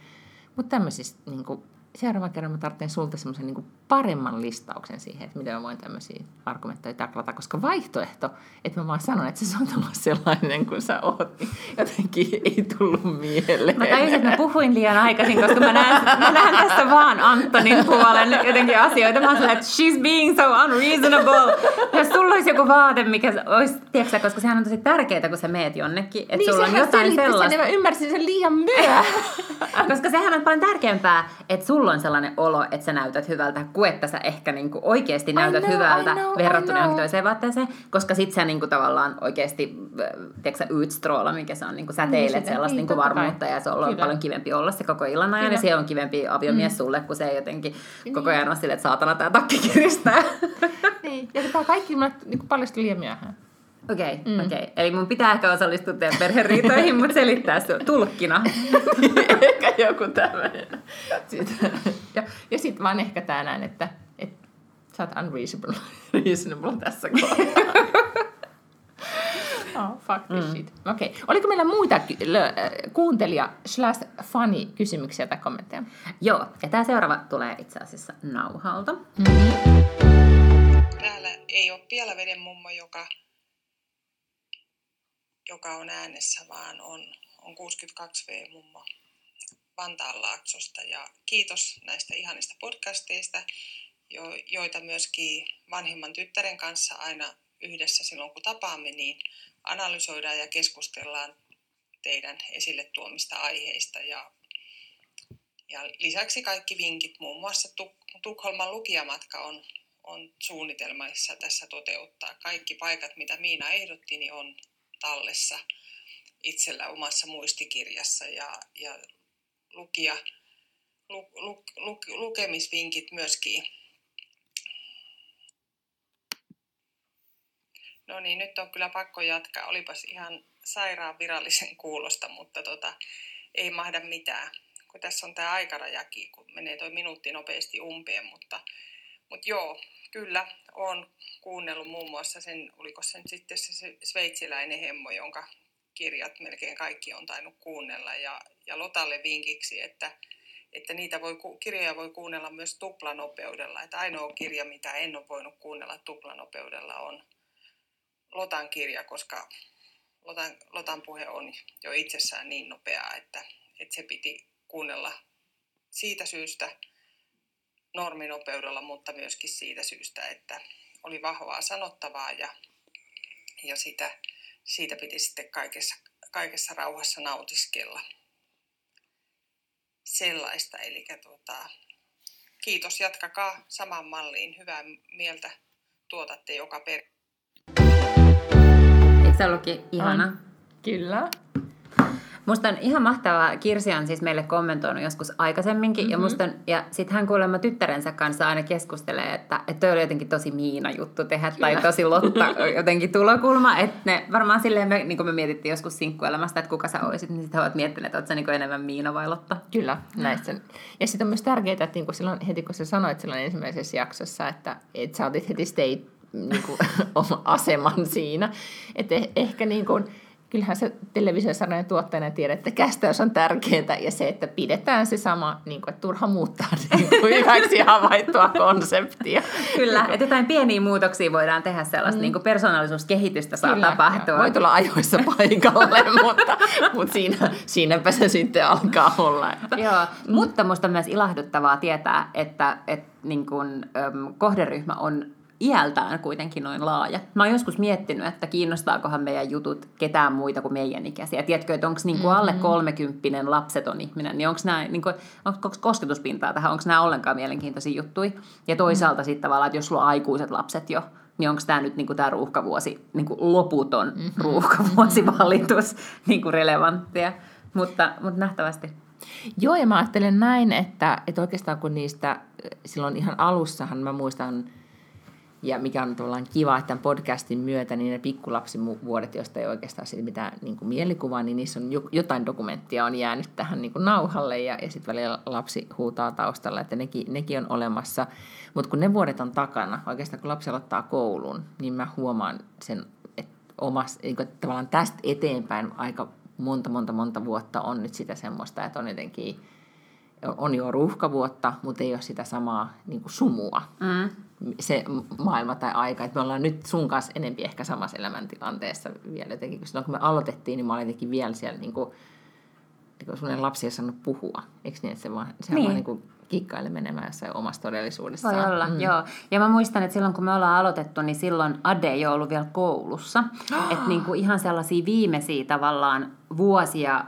Mutta tämmöisistä, niin kuin, seuraavan kerran mä tarvitsen sulta semmoisen niin paremman listauksen siihen, että miten mä voin tämmöisiä argumentteja taklata, koska vaihtoehto, että mä vaan sanon, että sä saat olla sellainen kuin sä oot, niin jotenkin ei tullut mieleen. Mä tajusin, että mä puhuin liian aikaisin, koska mä näen, mä näen tässä vaan Antonin puolen jotenkin asioita. Mä sellainen, että she's being so unreasonable. Jos sulla olisi joku vaate, mikä se olisi, tiedätkö koska sehän on tosi tärkeää, kun sä meet jonnekin, että niin sulla on jotain sellaista. Sen, ja mä ymmärsin sen liian myöhään. Koska sehän on paljon tärkeämpää, että sulla on sellainen olo, että sä näytät hyvältä, kuin että sä ehkä niinku oikeasti näytät know, hyvältä I know, verrattuna johonkin toiseen vaatteeseen. Koska sit sä niinku tavallaan oikeasti, tiedätkö sä, utstråla, mikä se on, niinku säteilet sitä, sellaista niin, niinku totta kai. varmuutta ja se on Kyllä. paljon kivempi olla se koko illan ajan. Kyllä. Ja se on kivempi aviomies mm. sulle, kun se ei jotenkin koko ajan ole silleen, että saatana tää takki kiristää. niin. Ja tämä kaikki mulle niin paljastui liian myöhään. Okei, okay, mm. okei. Okay. Eli mun pitää ehkä osallistua teidän perheriitoihin, mutta selittää se tulkkina. [laughs] ehkä joku tämmöinen. Sitten, ja ja sitten vaan ehkä tää näin, että, että sä oot unreasonable [laughs] reasonable tässä kohdassa. Oh, fuck this mm. shit. Okei. Okay. Oliko meillä muita äh, kuuntelija slash fani kysymyksiä tai kommentteja? Joo, ja tämä seuraava tulee itse asiassa nauhalta. Täällä ei ole Pielaveden mummo, joka, joka on äänessä, vaan on, on 62V-mummo Vantaanlaaksosta. Ja kiitos näistä ihanista podcasteista, jo, joita myöskin vanhimman tyttären kanssa aina yhdessä silloin, kun tapaamme, niin analysoidaan ja keskustellaan teidän esille tuomista aiheista. Ja, ja lisäksi kaikki vinkit, muun muassa Tuk- Tukholman lukijamatka on on suunnitelmissa tässä toteuttaa. Kaikki paikat, mitä Miina ehdotti, niin on tallessa itsellä omassa muistikirjassa ja, ja lukija, lu, lu, lu, lukemisvinkit myöskin. No niin, nyt on kyllä pakko jatkaa. Olipas ihan sairaan virallisen kuulosta, mutta tota, ei mahda mitään. Kun tässä on tämä aikarajakin, kun menee tuo minuutti nopeasti umpeen, mutta mutta joo, kyllä, on kuunnellut muun muassa sen, oliko se nyt sitten se sveitsiläinen hemmo, jonka kirjat melkein kaikki on tainnut kuunnella. Ja, ja Lotalle vinkiksi, että, että niitä voi, kirjoja voi kuunnella myös tuplanopeudella. Että ainoa kirja, mitä en ole voinut kuunnella tuplanopeudella, on Lotan kirja, koska Lotan, Lotan puhe on jo itsessään niin nopeaa, että, että se piti kuunnella siitä syystä norminopeudella, mutta myöskin siitä syystä, että oli vahvaa sanottavaa ja, ja sitä, siitä piti sitten kaikessa, kaikessa rauhassa nautiskella. Sellaista, eli tuota, kiitos, jatkakaa samaan malliin. Hyvää mieltä tuotatte joka per... Eikö se ollutkin ihana? On. Kyllä. Musta on ihan mahtavaa, Kirsi on siis meille kommentoinut joskus aikaisemminkin, mm-hmm. ja, musta on, ja sitten hän kuulemma tyttärensä kanssa aina keskustelee, että, että toi oli jotenkin tosi Miina juttu tehdä, Kyllä. tai tosi Lotta [laughs] jotenkin tulokulma, että ne varmaan silleen, me, niin kuin me mietittiin joskus sinkkuelämästä, että kuka sä olisit, niin sitten he ovat miettineet, että oot sä niin enemmän Miina vai Lotta. Kyllä, näistä. Ja sitten on myös tärkeää, että niin kuin silloin, heti kun sä sanoit silloin ensimmäisessä jaksossa, että, että sä otit heti state niin kuin, [laughs] oma aseman siinä, että eh, ehkä niin kuin, kyllähän se televisiosarjojen tuottajana tiedät, että kästäys on tärkeää ja se, että pidetään se sama, niin kuin, että turha muuttaa [laughs] niin kuin hyväksi havaittua konseptia. Kyllä, että jotain pieniä muutoksia voidaan tehdä sellaista mm. niin kuin persoonallisuuskehitystä saa Kyllä, tapahtua. Voi tulla ajoissa paikalle, [laughs] mutta, mutta siinä, siinäpä se sitten alkaa olla. Että. Joo, mm. mutta minusta on myös ilahduttavaa tietää, että, että niin kuin, äm, kohderyhmä on iältään kuitenkin noin laaja. Mä oon joskus miettinyt, että kiinnostaakohan meidän jutut ketään muita kuin meidän ikäisiä. Tiedätkö, että onko niinku alle mm-hmm. kolmekymppinen lapseton ihminen, niin onko nämä niinku, onko kosketuspintaa tähän, onko nämä ollenkaan mielenkiintoisia juttuja. Ja toisaalta mm-hmm. sitten tavallaan, että jos sulla on aikuiset lapset jo, niin onko tämä nyt niinku tämä ruuhkavuosi, niinku loputon mm-hmm. ruuhkavuosi valitus [laughs] niinku relevanttia. Mutta, mutta nähtävästi. Joo, ja mä ajattelen näin, että, että oikeastaan kun niistä silloin ihan alussahan mä muistan – ja mikä on tavallaan kiva, että tämän podcastin myötä niin ne pikkulapsivuodet, joista ei oikeastaan siitä mitään niin kuin mielikuvaa, niin niissä on jotain dokumenttia on jäänyt tähän niin kuin nauhalle ja, ja sitten välillä lapsi huutaa taustalla, että nekin, nekin on olemassa. Mutta kun ne vuodet on takana, oikeastaan kun lapsi aloittaa koulun, niin mä huomaan sen, että omassa, niin kuin, tavallaan tästä eteenpäin aika monta, monta, monta vuotta on nyt sitä semmoista, että on jotenkin on jo ruuhkavuotta, mutta ei ole sitä samaa niin kuin sumua. Mm se maailma tai aika, että me ollaan nyt sun kanssa enempi ehkä samassa elämäntilanteessa vielä jotenkin, kun silloin kun me aloitettiin, niin mä olin jotenkin vielä siellä niin kuin, niin kuin sellainen lapsi ei saanut puhua, eikö niin, että se vaan, se niin. vaan niin kuin kikkaille menemään jossain omassa todellisuudessaan. Voi olla, mm. joo. Ja mä muistan, että silloin kun me ollaan aloitettu, niin silloin Ade ei ollut vielä koulussa. [gasps] että niin kuin ihan sellaisia viimeisiä tavallaan vuosia,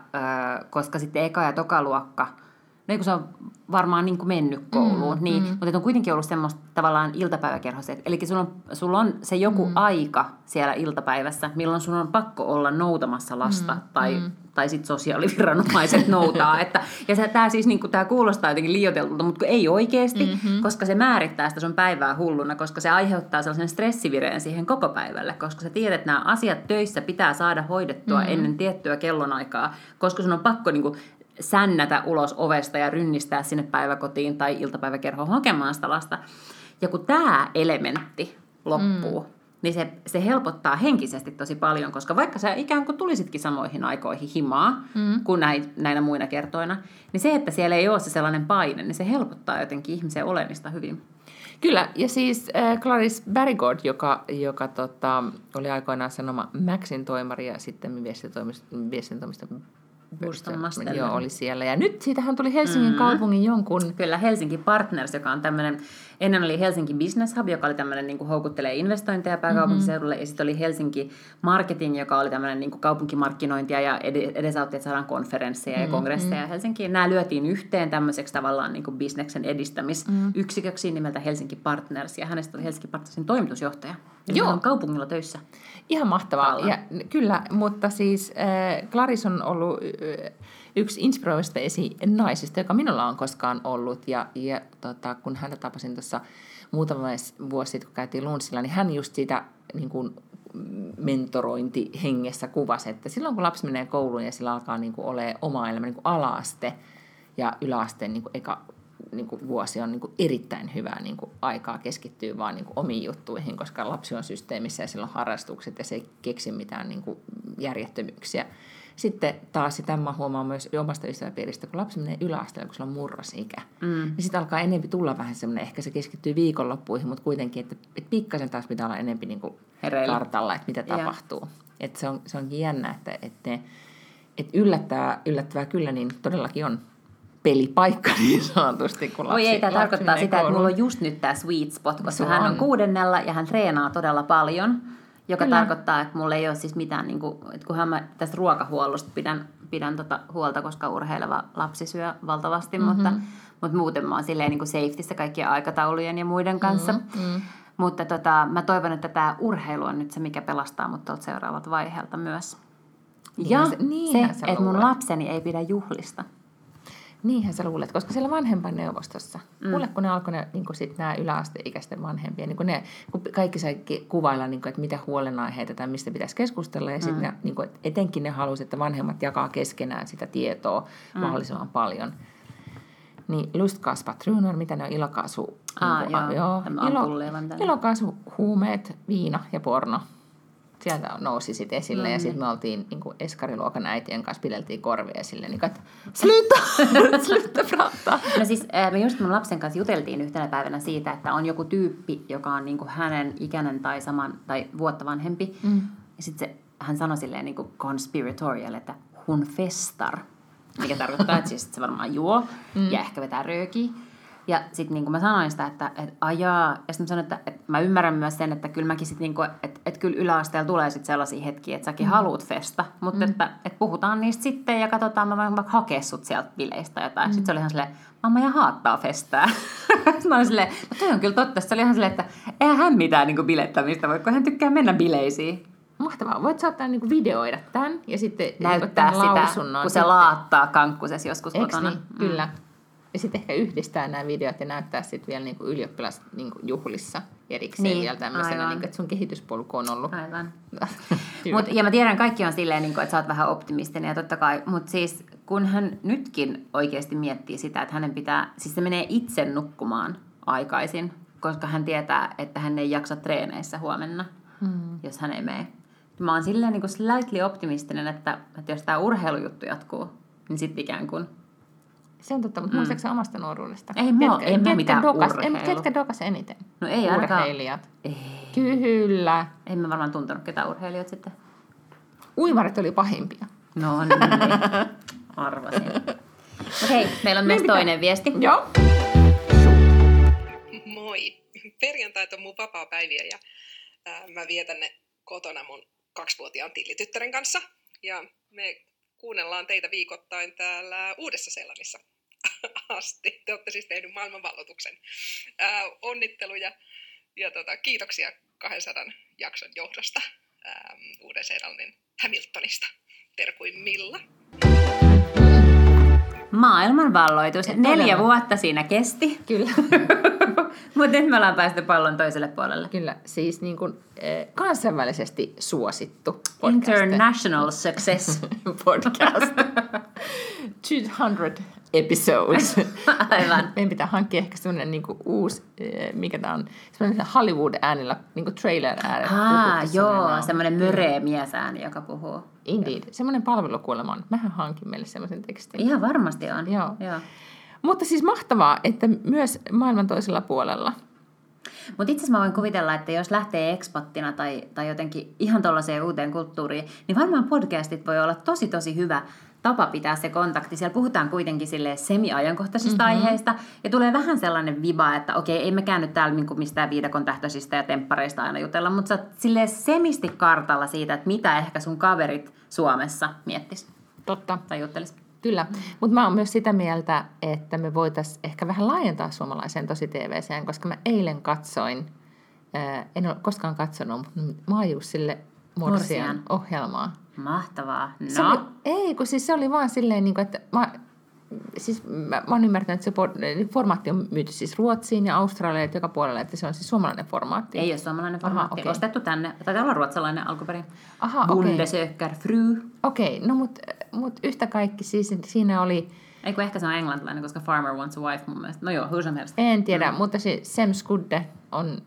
koska sitten eka ja toka luokka – no kun se on varmaan niin kuin mennyt kouluun, mm, niin, mm. mutta on kuitenkin ollut semmoista tavallaan iltapäiväkerhossa. Eli sulla on, sulla on se joku mm. aika siellä iltapäivässä, milloin sun on pakko olla noutamassa lasta mm, tai, mm. tai sitten sosiaaliviranomaiset [laughs] noutaa. että, ja se, tämä siis niin kuin, tämä kuulostaa jotenkin liioiteltulta, mutta ei oikeasti, mm-hmm. koska se määrittää sitä sun päivää hulluna, koska se aiheuttaa sellaisen stressivireen siihen koko päivälle, koska sä tiedät, että nämä asiat töissä pitää saada hoidettua mm-hmm. ennen tiettyä kellonaikaa, koska sun on pakko niin kuin, sännätä ulos ovesta ja rynnistää sinne päiväkotiin tai iltapäiväkerhoon hakemaan sitä lasta. Ja kun tämä elementti loppuu, mm. niin se, se helpottaa henkisesti tosi paljon, koska vaikka sä ikään kuin tulisitkin samoihin aikoihin himaa mm. kuin näin, näinä muina kertoina, niin se, että siellä ei ole se sellainen paine, niin se helpottaa jotenkin ihmisen olemista hyvin. Kyllä, ja siis äh, Clarice Barrigord, joka, joka tota, oli aikoinaan sanoma Maxin toimari ja sitten viestintätoimista Burston Joo, oli siellä. Ja nyt siitähän tuli Helsingin mm. kaupungin jonkun... Kyllä, Helsinki Partners, joka on tämmöinen, ennen oli Helsinki Business Hub, joka oli tämmöinen niin kuin houkuttelee investointeja pääkaupunkiseudulle, mm-hmm. ja sitten oli Helsinki Marketing, joka oli tämmöinen niin kuin kaupunkimarkkinointia ja edesautti, että saadaan konferensseja mm-hmm. ja kongresseja Helsinkiin. Nämä lyötiin yhteen tämmöiseksi tavallaan niin kuin bisneksen edistämisyksiköksi mm-hmm. nimeltä Helsinki Partners, ja hänestä oli Helsinki Partnersin toimitusjohtaja. Eli Joo. on kaupungilla töissä. Ihan mahtavaa. Ja, kyllä, mutta siis äh, Claris on ollut äh, yksi inspiroivista naisista, joka minulla on koskaan ollut. Ja, ja tota, kun häntä tapasin tuossa muutama vuosi sitten, kun käytiin Lunssilla, niin hän just sitä niin kuin, mentorointihengessä kuvasi, että silloin kun lapsi menee kouluun ja sillä alkaa niin kuin, olemaan oma elämä, niin kuin ala-aste ja yläasteen niin kuin eka niin kuin vuosi on niin kuin erittäin hyvää niin kuin aikaa keskittyä vaan niin kuin omiin juttuihin, koska lapsi on systeemissä ja sillä on harrastukset ja se ei keksi mitään niin kuin järjettömyyksiä. Sitten taas sitä mä huomaan myös omasta ystäväpiiristä, kun lapsi menee yläasteelle, kun se on murrosikä. Mm. Niin sitten alkaa enempi tulla vähän semmoinen, ehkä se keskittyy viikonloppuihin, mutta kuitenkin, että, että pikkasen taas pitää olla enempi niin kuin Hereillä. kartalla, että mitä tapahtuu. Että se, on, se onkin jännä, että, että, ne, että yllättää, yllättävää kyllä, niin todellakin on pelipaikka [laughs] niin sanotusti, kun lapsi, Oi ei, tämä tarkoittaa sitä, että kouluun. mulla on just nyt tämä sweet spot, koska Se hän on. kuudennella ja hän treenaa todella paljon, joka Kyllä. tarkoittaa, että mulla ei ole siis mitään, niin kuin, että kunhan mä tästä ruokahuollosta pidän, pidän tota huolta, koska urheileva lapsi syö valtavasti, Mhm. mm-hmm. mutta, mutta muuten mä oon silleen niin kuin safetyssä kaikkien aikataulujen ja muiden kanssa. Mm-hmm. Mutta tota, mä toivon, että tämä urheilu on nyt se, mikä pelastaa mut tuolta seuraavalta vaiheelta myös. Ja Niinhän se- se, niinhän sä että mun lapseni ei pidä juhlista. Niinhän sä luulet, koska siellä vanhempaineuvostossa, mm. kuule kun ne alkoi ne, niin sit nämä yläasteikäisten vanhempia, niin kun ne, kun kaikki sai kuvailla, niin kun, että mitä huolenaiheita tai mistä pitäisi keskustella, ja sitten mm. niin kun, etenkin ne halusivat, että vanhemmat jakaa keskenään sitä tietoa mm. mahdollisimman paljon. Niin lustkaspatroner, mitä ne on, ilokaasu, Aa, niin kuin, joo. Mitä ne- ilokaasu, huumeet, viina ja porno. Sieltä nousi sitten esille No ja niin. sitten me oltiin niin kuin eskariluokan äitien kanssa pideltiin korvia silleen, niin kuin, että sluta, sluta prata. No siis me just mun lapsen kanssa juteltiin yhtenä päivänä siitä, että on joku tyyppi, joka on niinku hänen ikäinen tai saman tai vuotta vanhempi. Mm. Ja sitten hän sanoi silleen niinku conspiratorial, että hun festar. Mikä tarkoittaa, että siis se varmaan juo mm. ja ehkä vetää röökiä. Ja sitten niin mä sanoin sitä, että et, ajaa. Ja sitten mä sanoin, että et, mä ymmärrän myös sen, että kyllä mäkin sitten, niin että et kyllä yläasteella tulee sitten sellaisia hetkiä, että säkin mm. haluat festa. Mutta mm. että et puhutaan niistä sitten ja katsotaan, mä voin vaikka hakea sut sieltä bileistä tai jotain. Mm. Sitten se oli ihan silleen, mamma ja haattaa festää. [laughs] mä olin silleen, no toi on kyllä totta. Sitten se oli ihan silleen, että eihän hän mitään niin bilettämistä voi, kun hän tykkää mennä bileisiin. Mahtavaa. Voit saattaa niinku videoida tämän ja sitten niinku Näyttää sitä, kun se sitten. laattaa kankkuses joskus Eiks kotona. niin? Kyllä. Ja sitten ehkä yhdistää nämä videot ja näyttää sitten vielä niinku ylioppilasjuhlissa erikseen Niin, vielä tämmöisenä, aivan. niinku, että sun kehityspolku on ollut. Aivan. [laughs] Mut, ja mä tiedän, kaikki on silleen, niin kuin, että sä oot vähän optimistinen ja totta kai, mutta siis kun hän nytkin oikeasti miettii sitä, että hänen pitää, siis se menee itse nukkumaan aikaisin, koska hän tietää, että hän ei jaksa treeneissä huomenna, hmm. jos hän ei mene. Mä oon silleen niin kuin slightly optimistinen, että, että jos tämä urheilujuttu jatkuu, niin sitten ikään kuin Se on totta, mutta mm. muistaakseni omasta nuoruudesta? Ei mua- ei mua mitään dokas, en, ketkä dokas eniten? No ei ainakaan- Urheilijat. ei, Kyllä. en mä varmaan tuntenut ketään urheilijoita sitten. Uimarit oli pahimpia. No niin, arvasin. Okei, meillä on myös pitää- toinen viesti. Joo. Moi! Perjantait on mun vapaa-päiviä ja ää, mä vietän ne kotona mun kaksivuotiaan tillityttären kanssa. Ja me kuunnellaan teitä viikoittain täällä Uudessa-Seelannissa asti. Te olette siis tehnyt maailmanvalloituksen. Ää, onnitteluja ja tota, kiitoksia 200 jakson johdosta ää, Uuden-Seelannin Hamiltonista. Terkuin Milla. Maailmanvalloitus. Neljä Todella. vuotta siinä kesti. Kyllä. [laughs] Mutta nyt me ollaan päästy pallon toiselle puolelle. Kyllä, siis niin kuin, eh, kansainvälisesti suosittu podcast. International success. [laughs] podcast. [laughs] 200 episodes. [laughs] Aivan. Meidän pitää hankkia ehkä semmoinen niin uusi, eh, mikä tämä on, semmoinen Hollywood-äänillä, niin kuin trailer-ääni. Aa, puhuttu joo, semmoinen. semmoinen möreä miesääni, joka puhuu. Indeed. Semmoinen palvelukuolema on. Mähän hankin meille semmoisen tekstin. Ihan varmasti on. Joo. joo. Mutta siis mahtavaa, että myös maailman toisella puolella. Mutta itse asiassa mä voin kuvitella, että jos lähtee ekspattina tai, tai jotenkin ihan tuollaiseen uuteen kulttuuriin, niin varmaan podcastit voi olla tosi tosi hyvä tapa pitää se kontakti. Siellä puhutaan kuitenkin sille semi-ajankohtaisista mm-hmm. aiheista ja tulee vähän sellainen viba, että okei, ei mekään nyt täällä niinku mistään viidakon tähtöisistä ja temppareista aina jutella, mutta sä oot silleen semisti kartalla siitä, että mitä ehkä sun kaverit Suomessa miettis Totta. tai juttelis. Kyllä, mutta mä oon myös sitä mieltä, että me voitaisiin ehkä vähän laajentaa suomalaiseen tosi TVCen, koska mä eilen katsoin, en ole koskaan katsonut, mutta Maajussille Morsian Morsian. ohjelmaa. Mahtavaa. Se No, oli, ei, kun siis se oli vaan silleen, niin kuin, että mä, siis mä, mä oon ymmärtänyt, että se formaatti on myyty siis Ruotsiin ja Australiaan joka puolelle, että se on siis suomalainen formaatti. ei ole suomalainen formaatti. okei. Ostettu tänne. Taitaa olla ruotsalainen alkuperin. Aha, okei. Bundesöker fru. Okei, no mutta mut yhtä kaikki, siis siinä oli, Ei kun ehkä se on englantilainen, koska Farmer Wants a Wife mun mielestä. No joo, som helst. en tiedä, mm. mutta se Sem Skudde on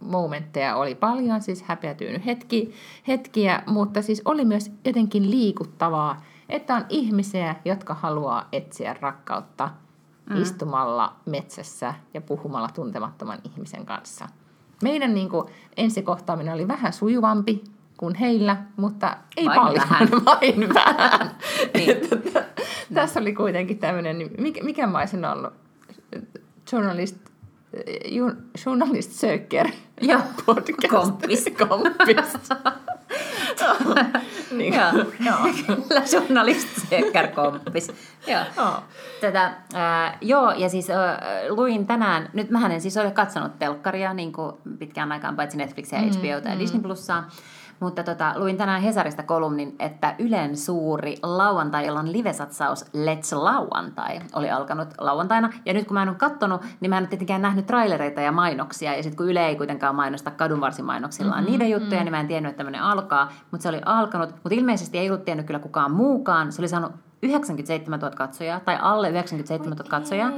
momentteja oli paljon, siis häpeätyynyt hetki, hetkiä, mutta siis oli myös jotenkin liikuttavaa, että on ihmisiä, jotka haluaa etsiä rakkautta mm. istumalla metsässä ja puhumalla tuntemattoman ihmisen kanssa. Meidän niin kuin, ensikohtaaminen oli vähän sujuvampi kuin heillä, mutta ei Vain paljon, vähän. [laughs] vain vähän. [laughs] Niin. Tässä oli kuitenkin tämmöinen, mikä, mikä mä olisin ollut? Journalist, journalist söker [laughs] Joo, podcast. komppis. [laughs] komppis. [laughs] niin, Joo. joo. Kyllä journalisti komppis. Joo. Joo. Tätä, äh, joo, ja siis äh, luin tänään, nyt mähän en siis ole katsonut telkkaria niin kuin pitkään aikaan, paitsi Netflixiä, Mm, HBOta ja Disney Plussaa, mutta tota, luin tänään Hesarista kolumnin, että Ylen suuri lauantai-illan livesatsaus Let's Lauantai oli alkanut lauantaina. Ja nyt kun mä en ole kattonut, niin mä en ole tietenkään nähnyt trailereita ja mainoksia. Ja sitten kun Yle ei kuitenkaan mainosta kadunvarsimainoksillaan mm-hmm, niiden juttuja, niin mä en tiennyt, että tämmöinen alkaa. Mutta se oli alkanut, mutta ilmeisesti ei ollut tiennyt kyllä kukaan muukaan. Se oli saanut 97 000 katsojaa, tai alle 97 000 katsojaa.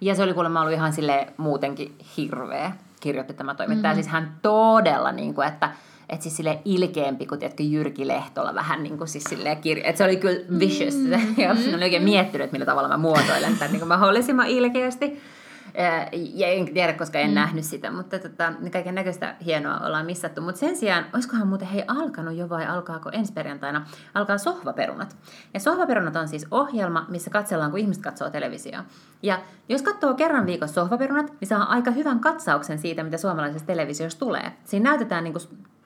Ja se oli kuulemma ollut ihan sille muutenkin hirveä, kirjoitti tämä toimittaja. Mm. Siis hän todella, niin kuin, että, että siis sille ilkeämpi kuin tiedätkö, Jyrki Lehtola vähän niin kuin siis silleen kirjo... Että se oli kyllä vicious. [laughs] Mm. Ja mä olen oikein miettinyt, että millä tavalla mä muotoilen tämän niin kuin mahdollisimman ilkeästi. Ja en tiedä, koska en mm. nähnyt sitä, mutta tota, kaiken näköistä hienoa ollaan missattu. Mutta sen sijaan, olisikohan muuten hei alkanut jo vai alkaako ensi perjantaina, alkaa Sohvaperunat. Ja Sohvaperunat on siis ohjelma, missä katsellaan, kun ihmiset katsoo televisioa. Ja jos katsoo kerran viikossa Sohvaperunat, niin saa aika hyvän katsauksen siitä, mitä suomalaisessa televisiossa tulee. Siinä näytetään niin kuin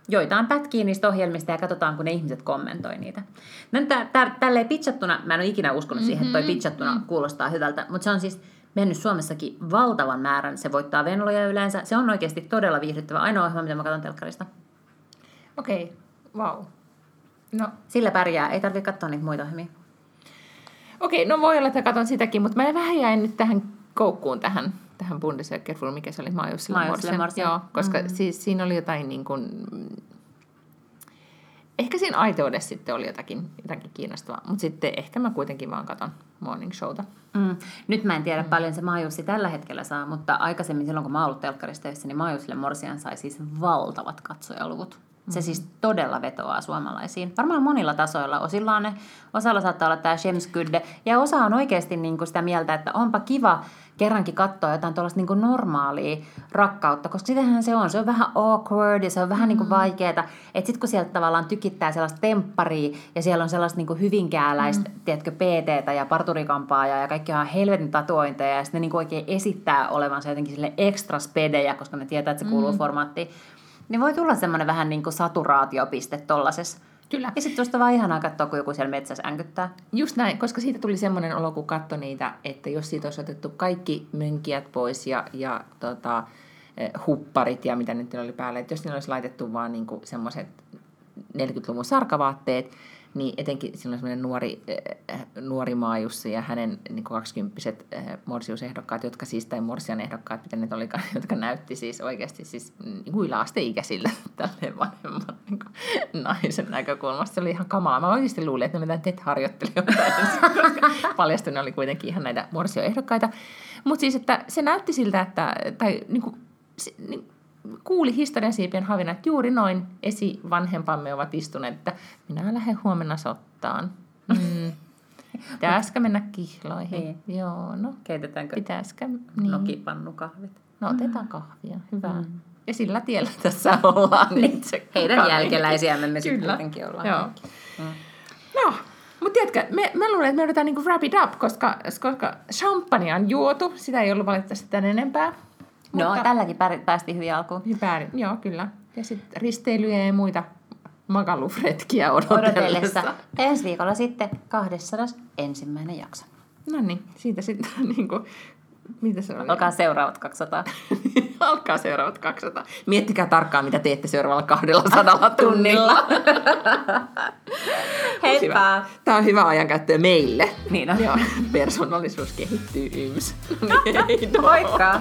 joitain pätkiä niistä ohjelmista ja katsotaan, kun ne ihmiset kommentoi niitä. No, tä, tä, tälleen pitchattuna, mä en ole ikinä uskonut siihen, että toi pitchattuna kuulostaa hyvältä, mutta se on siis mennyt Suomessakin valtavan määrän. Se voittaa Venloja yleensä. Se on oikeasti todella viihdyttävä. Ainoa ohjelma, mitä mä katson telkkarista. Okei, okay. wow. No, Sillä pärjää. Ei tarvitse katsoa niitä muita ohjelmia. okei, no voi olla, että katson sitäkin, mutta mä vähän jäin nyt tähän koukkuun tähän, tähän Bundesökerful, mikä se oli, Maajusille Maajusille Morsen. Morsen. Joo, koska Mm. mm. siis siinä oli jotain niin kuin, ehkä siinä aitoudessa sitten oli jotakin, jotakin kiinnostavaa, mutta sitten ehkä mä kuitenkin vaan katon morning showta. Mm. Nyt mä en tiedä mm. paljon se Maajussi tällä hetkellä saa, mutta aikaisemmin silloin kun mä oon ollut telkkarissa töissä, niin Maajusille Morsian sai siis valtavat katsojaluvut. Se siis todella vetoaa suomalaisiin. Varmaan monilla tasoilla. Osilla on ne, osalla saattaa olla tämä Shemskydde. Ja osa on oikeasti niinku sitä mieltä, että onpa kiva kerrankin katsoa jotain tuollaista niinku normaalia rakkautta, koska sitähän se on. Se on vähän awkward ja se on vähän niinku vaikeeta. Että sitten kun sieltä tavallaan tykittää sellaista tempparia ja siellä on sellaista niinku hyvinkääläistä, mm. tiedätkö, PTtä ja parturikampaajaa ja kaikki on helvetin tatuointeja ja sitten ne niinku oikein esittää olevansa jotenkin sille ekstra spedejä, koska ne tietää, että se kuuluu mm. formaattiin. Niin voi tulla semmoinen vähän niin kuin saturaatiopiste tollasessa. Kyllä. Ja sitten tuosta vaan ihanaa katsoa, kun joku siellä metsässä änkyttää. Just näin, koska siitä tuli semmoinen olo, kun katsoi niitä, että jos siitä olisi otettu kaikki mönkijät pois ja, ja tota, eh, hupparit ja mitä nyt oli päällä, että jos niillä olisi laitettu vaan niinku semmoiset 40-luvun sarkavaatteet, niin etenkin silloin semmoinen nuori, äh, nuori maajussi ja hänen niin 20 äh, morsiusehdokkaat, jotka siis, tai morsian ehdokkaat, mitä ne olikaan, [laughs] jotka näytti siis oikeasti siis niin yläasteikäisillä [laughs] tälleen vanhemman niin kuin, naisen näkökulmasta. Se oli ihan kamala. Mä oikeasti luulin, että ne mitään TET harjoitteli [laughs] jotain, koska paljastui ne oli kuitenkin ihan näitä morsioehdokkaita. Mutta siis, että se näytti siltä, että, tai niin kuin, se, niin, kuuli historiasiipien havina, että juuri noin esivanhempamme ovat istuneet, että minä lähden huomenna sottaan. Mm. [laughs] Pitäisikö mennä kihloihin? Niin. Joo, no Keitetäänkö pitäisikö? Niin. nokipannukahvit? No otetaan kahvia, hyvä. Mm. Ja sillä tiellä tässä ollaan itse. Heidän kukaan jälkeläisiämme me sitten kuitenkin ollaan. Joo. No, mutta tiedätkö, me, mä luulen, että me yritetään niinku wrap it up, koska, koska champagne on juotu. Sitä ei ollut valitettavasti tämän enempää. No, Mutta- tälläkin päästiin hyvin alkuun. Väärin, joo kyllä. Ja sitten risteilyjä ja muita magalufretkiä odotellessa. Odotellessa. Ensi viikolla sitten 200 ensimmäinen jakso. No niin, siitä sitten niin kuin, mitä se oli? Olkaa seuraavat 200. Alkaa seuraavat 200. [laughs] Miettikää tarkkaan, mitä teette seuraavalla 200 [laughs] tunnilla. [laughs] Heippa! Tämä on hyvä ajankäyttöä meille. Niin on. Joo, persoonallisuus kehittyy yms. Niin, Moikka!